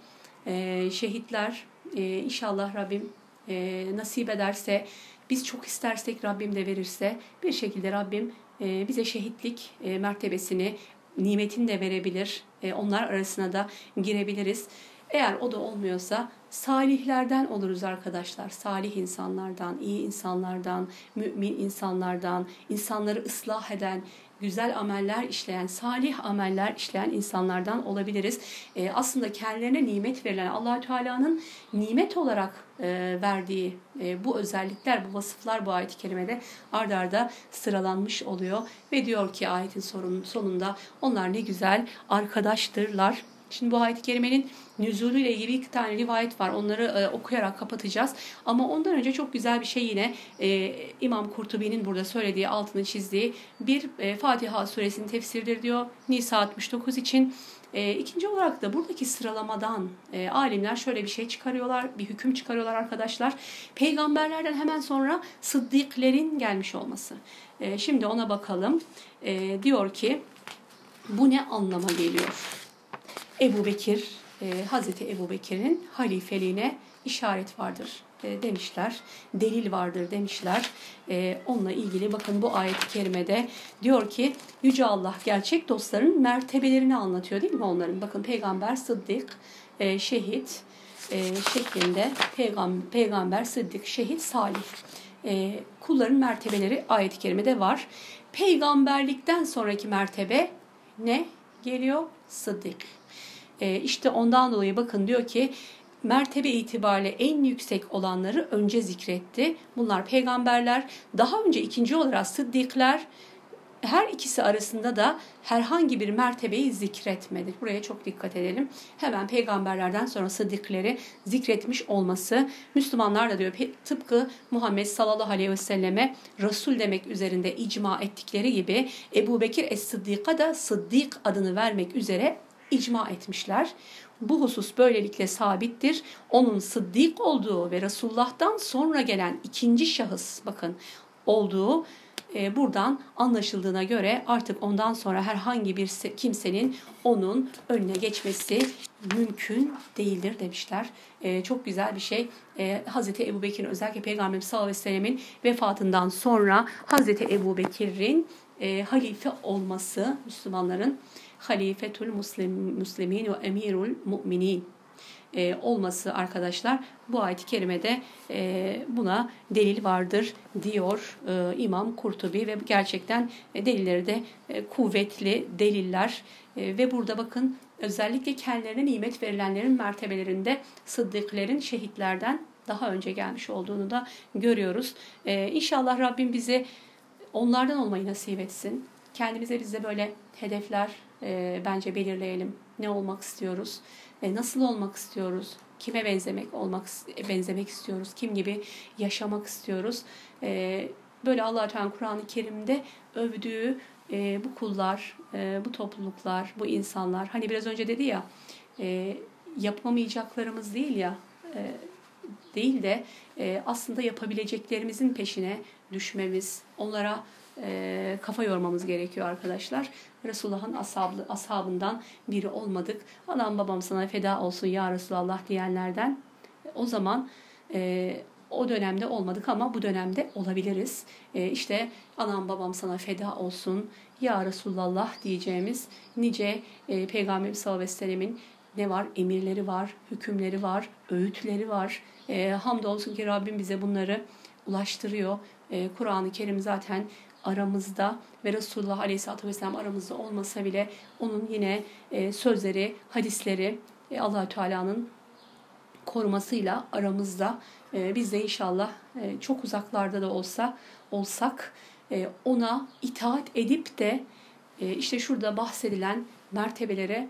E, şehitler e, inşallah Rabbim e, nasip ederse biz çok istersek Rabbim de verirse bir şekilde Rabbim e, bize şehitlik e, mertebesini nimetini de verebilir. E, onlar arasına da girebiliriz. Eğer o da olmuyorsa salihlerden oluruz arkadaşlar. Salih insanlardan, iyi insanlardan, mümin insanlardan, insanları ıslah eden, güzel ameller işleyen, salih ameller işleyen insanlardan olabiliriz. E, aslında kendilerine nimet verilen allah Teala'nın nimet olarak e, verdiği e, bu özellikler, bu vasıflar bu ayet-i kerimede ard arda sıralanmış oluyor. Ve diyor ki ayetin sonunda onlar ne güzel arkadaştırlar Şimdi bu ayet-i kerimenin nüzulü ile ilgili iki tane rivayet var. Onları e, okuyarak kapatacağız. Ama ondan önce çok güzel bir şey yine e, İmam Kurtubi'nin burada söylediği, altını çizdiği bir e, Fatiha suresinin tefsirdir diyor. Nisa 69 için. E, ikinci olarak da buradaki sıralamadan e, alimler şöyle bir şey çıkarıyorlar, bir hüküm çıkarıyorlar arkadaşlar. Peygamberlerden hemen sonra sıddıklerin gelmiş olması. E, şimdi ona bakalım. E, diyor ki bu ne anlama geliyor? Ebu Bekir, e, Hazreti Ebu Bekir'in halifeliğine işaret vardır e, demişler. Delil vardır demişler. E, onunla ilgili bakın bu ayet-i kerimede diyor ki Yüce Allah gerçek dostların mertebelerini anlatıyor değil mi onların? Bakın peygamber, sıddık, e, şehit e, şeklinde peygamber, peygamber, sıddık, şehit, salih. E, kulların mertebeleri ayet-i kerimede var. Peygamberlikten sonraki mertebe ne geliyor? Sıddık. E, işte ondan dolayı bakın diyor ki mertebe itibariyle en yüksek olanları önce zikretti. Bunlar peygamberler. Daha önce ikinci olarak sıddıklar, her ikisi arasında da herhangi bir mertebeyi zikretmedi. Buraya çok dikkat edelim. Hemen peygamberlerden sonra sıddıkları zikretmiş olması Müslümanlar da diyor tıpkı Muhammed sallallahu aleyhi ve selleme Resul demek üzerinde icma ettikleri gibi Ebu Bekir Es-Sıddik'a da Sıddik adını vermek üzere icma etmişler. Bu husus böylelikle sabittir. Onun sıddık olduğu ve Resulullah'tan sonra gelen ikinci şahıs bakın olduğu e, buradan anlaşıldığına göre artık ondan sonra herhangi bir kimsenin onun önüne geçmesi mümkün değildir demişler. E, çok güzel bir şey. E, Hazreti Ebu Bekir'in özellikle Peygamber sallallahu aleyhi ve sellemin vefatından sonra Hazreti Ebu Bekir'in e, halife olması Müslümanların halifetul muslim, muslimin ve emirul mu'minin e, olması arkadaşlar bu ayet-i kerimede e, buna delil vardır diyor e, İmam Kurtubi ve gerçekten e, delilleri de e, kuvvetli deliller e, ve burada bakın özellikle kendilerine nimet verilenlerin mertebelerinde sıddıklerin şehitlerden daha önce gelmiş olduğunu da görüyoruz. E, inşallah Rabbim bize onlardan olmayı nasip etsin. Kendimize bize böyle hedefler e, bence belirleyelim. Ne olmak istiyoruz? E, nasıl olmak istiyoruz? Kime benzemek olmak benzemek istiyoruz? Kim gibi yaşamak istiyoruz? E, böyle Allah Teala Kur'an-ı Kerim'de övdüğü e, bu kullar, e, bu topluluklar, bu insanlar. Hani biraz önce dedi ya, e, yapamayacaklarımız değil ya, e, değil de e, aslında yapabileceklerimizin peşine düşmemiz, onlara e, kafa yormamız gerekiyor arkadaşlar. Resulullah'ın ashabı, ashabından biri olmadık. Anam babam sana feda olsun ya Resulallah diyenlerden. O zaman e, o dönemde olmadık ama bu dönemde olabiliriz. E, işte anam babam sana feda olsun ya Resulallah diyeceğimiz nice e, Peygamber sallallahu aleyhi ve sellemin ne var? Emirleri var, hükümleri var, öğütleri var. E, hamdolsun ki Rabbim bize bunları ulaştırıyor. E, Kur'an-ı Kerim zaten aramızda ve Resulullah Aleyhisselatü Vesselam aramızda olmasa bile onun yine e, sözleri, hadisleri e, allah Teala'nın korumasıyla aramızda. E, biz de inşallah e, çok uzaklarda da olsa olsak ona itaat edip de işte şurada bahsedilen mertebelere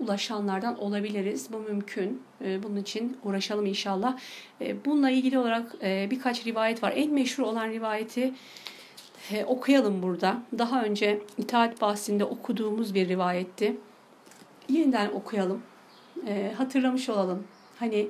ulaşanlardan olabiliriz. Bu mümkün. Bunun için uğraşalım inşallah. E, bununla ilgili olarak birkaç rivayet var. En meşhur olan rivayeti e, okuyalım burada. Daha önce itaat bahsinde okuduğumuz bir rivayetti. Yeniden okuyalım. E, hatırlamış olalım. Hani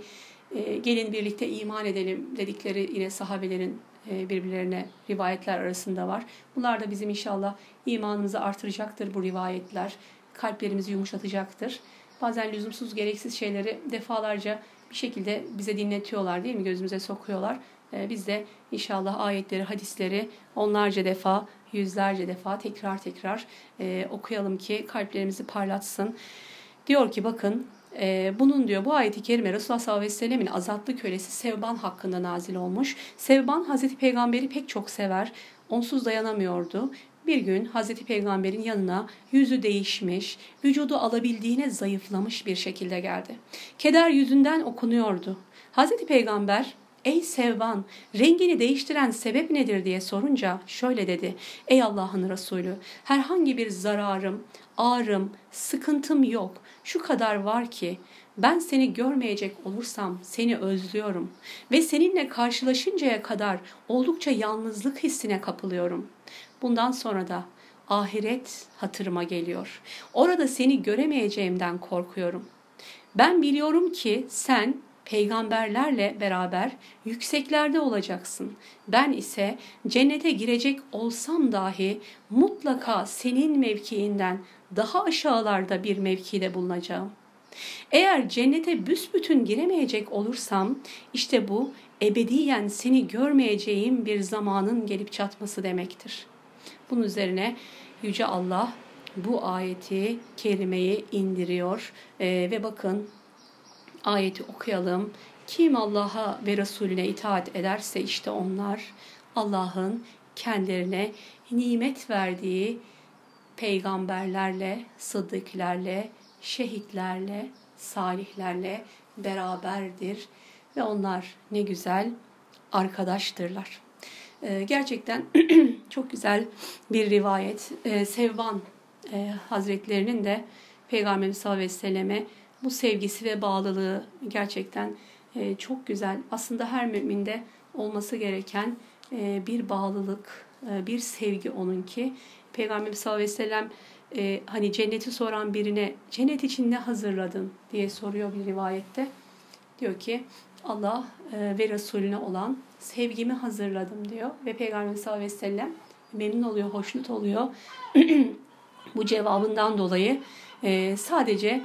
e, gelin birlikte iman edelim dedikleri yine sahabelerin e, birbirlerine rivayetler arasında var. Bunlar da bizim inşallah imanımızı artıracaktır bu rivayetler. Kalplerimizi yumuşatacaktır. Bazen lüzumsuz gereksiz şeyleri defalarca bir şekilde bize dinletiyorlar değil mi? Gözümüze sokuyorlar. Ee, biz de inşallah ayetleri, hadisleri onlarca defa, yüzlerce defa tekrar tekrar e, okuyalım ki kalplerimizi parlatsın. Diyor ki bakın e, bunun diyor bu ayeti kerime Resulullah sallallahu aleyhi ve sellemin azatlı kölesi Sevban hakkında nazil olmuş. Sevban Hazreti Peygamberi pek çok sever. Onsuz dayanamıyordu. Bir gün Hazreti Peygamber'in yanına yüzü değişmiş, vücudu alabildiğine zayıflamış bir şekilde geldi. Keder yüzünden okunuyordu. Hazreti Peygamber Ey Sevban, rengini değiştiren sebep nedir diye sorunca şöyle dedi. Ey Allah'ın Resulü, herhangi bir zararım, ağrım, sıkıntım yok. Şu kadar var ki ben seni görmeyecek olursam seni özlüyorum ve seninle karşılaşıncaya kadar oldukça yalnızlık hissine kapılıyorum. Bundan sonra da ahiret hatırıma geliyor. Orada seni göremeyeceğimden korkuyorum. Ben biliyorum ki sen peygamberlerle beraber yükseklerde olacaksın. Ben ise cennete girecek olsam dahi mutlaka senin mevkiinden daha aşağılarda bir mevkide bulunacağım. Eğer cennete büsbütün giremeyecek olursam işte bu ebediyen seni görmeyeceğim bir zamanın gelip çatması demektir. Bunun üzerine Yüce Allah bu ayeti kerimeyi indiriyor ee, ve bakın ayeti okuyalım. Kim Allah'a ve Resulüne itaat ederse işte onlar Allah'ın kendilerine nimet verdiği peygamberlerle, sıddıklerle, şehitlerle, salihlerle beraberdir ve onlar ne güzel arkadaştırlar. E, gerçekten çok güzel bir rivayet. E, Sevban e, Hazretlerinin de Peygamberimiz sallallahu aleyhi ve selleme bu sevgisi ve bağlılığı gerçekten e, çok güzel. Aslında her müminde olması gereken e, bir bağlılık, e, bir sevgi onunki. Peygamberimiz sallallahu aleyhi ve sellem hani cenneti soran birine cennet için ne hazırladın diye soruyor bir rivayette. Diyor ki Allah e, ve Resulüne olan sevgimi hazırladım diyor. Ve Peygamberimiz sallallahu aleyhi ve sellem memnun oluyor, hoşnut oluyor. Bu cevabından dolayı e, sadece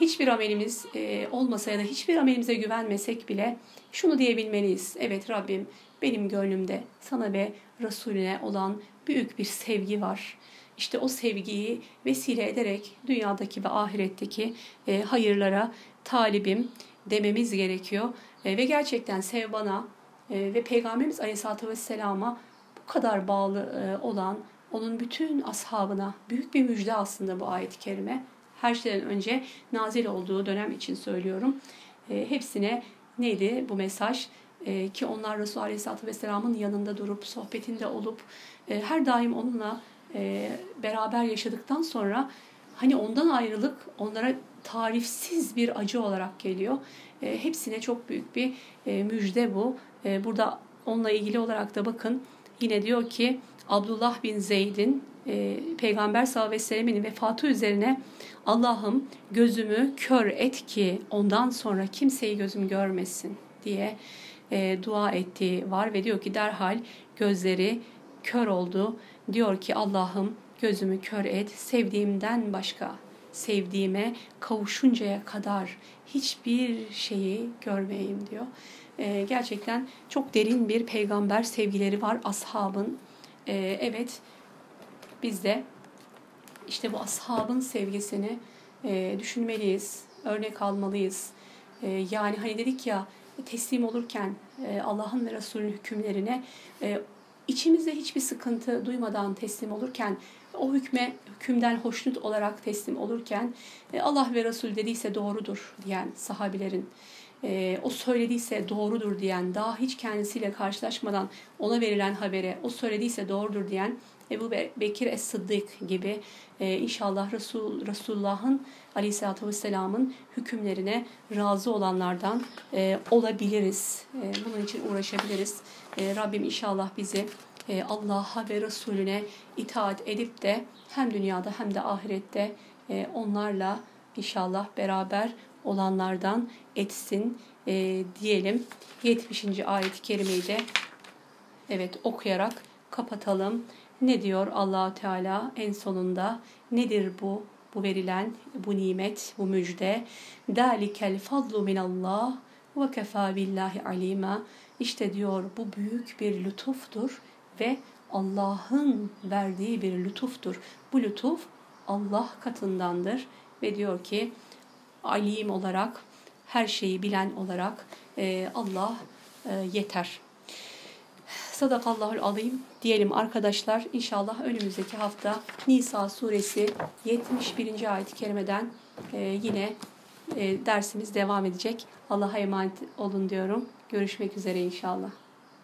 hiçbir amelimiz e, olmasa ya da hiçbir amelimize güvenmesek bile şunu diyebilmeliyiz. Evet Rabbim benim gönlümde sana ve Resulüne olan büyük bir sevgi var. İşte o sevgiyi vesile ederek dünyadaki ve ahiretteki e, hayırlara talibim dememiz gerekiyor. E, ve gerçekten sev bana e, ve Peygamberimiz Aleyhisselatü Vesselam'a bu kadar bağlı e, olan onun bütün ashabına büyük bir müjde aslında bu ayet-i kerime. Her şeyden önce nazil olduğu dönem için söylüyorum. E, hepsine neydi bu mesaj? E, ki onlar Resulü Aleyhisselatü Vesselam'ın yanında durup, sohbetinde olup, e, her daim onunla e, beraber yaşadıktan sonra hani ondan ayrılık onlara tarifsiz bir acı olarak geliyor. E, hepsine çok büyük bir e, müjde bu. E, burada onunla ilgili olarak da bakın yine diyor ki Abdullah bin Zeyd'in e, Peygamber sallallahu aleyhi ve sellemin vefatı üzerine Allah'ım gözümü kör et ki ondan sonra kimseyi gözüm görmesin diye e, dua ettiği var ve diyor ki derhal gözleri kör oldu. Diyor ki Allah'ım gözümü kör et sevdiğimden başka sevdiğime kavuşuncaya kadar hiçbir şeyi görmeyeyim diyor. E, gerçekten çok derin bir peygamber sevgileri var ashabın. E, evet biz de işte bu ashabın sevgisini e, düşünmeliyiz, örnek almalıyız. E, yani hani dedik ya teslim olurken e, Allah'ın ve Resulünün hükümlerine e, içimizde hiçbir sıkıntı duymadan teslim olurken o hükme hükümden hoşnut olarak teslim olurken e, Allah ve Resul dediyse doğrudur diyen sahabilerin e, o söylediyse doğrudur diyen daha hiç kendisiyle karşılaşmadan ona verilen habere o söylediyse doğrudur diyen Ebu Bekir Es-Sıddık gibi e, inşallah Resul, Resulullah'ın Aleyhisselatü Vesselam'ın hükümlerine razı olanlardan e, olabiliriz. E, bunun için uğraşabiliriz. E, Rabbim inşallah bizi e, Allah'a ve Resulüne itaat edip de hem dünyada hem de ahirette e, onlarla inşallah beraber olanlardan etsin e, diyelim. 70. ayet-i kerimeyi de evet okuyarak kapatalım. Ne diyor allah Teala en sonunda? Nedir bu? Bu verilen bu nimet, bu müjde. Dalikel fadlu minallah ve kefa billahi alima. İşte diyor bu büyük bir lütuftur ve Allah'ın verdiği bir lütuftur. Bu lütuf Allah katındandır ve diyor ki alim olarak her şeyi bilen olarak Allah yeter. Sadakallahul alim diyelim arkadaşlar. İnşallah önümüzdeki hafta Nisa suresi 71. ayet-i kerimeden e, yine e, dersimiz devam edecek. Allah'a emanet olun diyorum. Görüşmek üzere inşallah.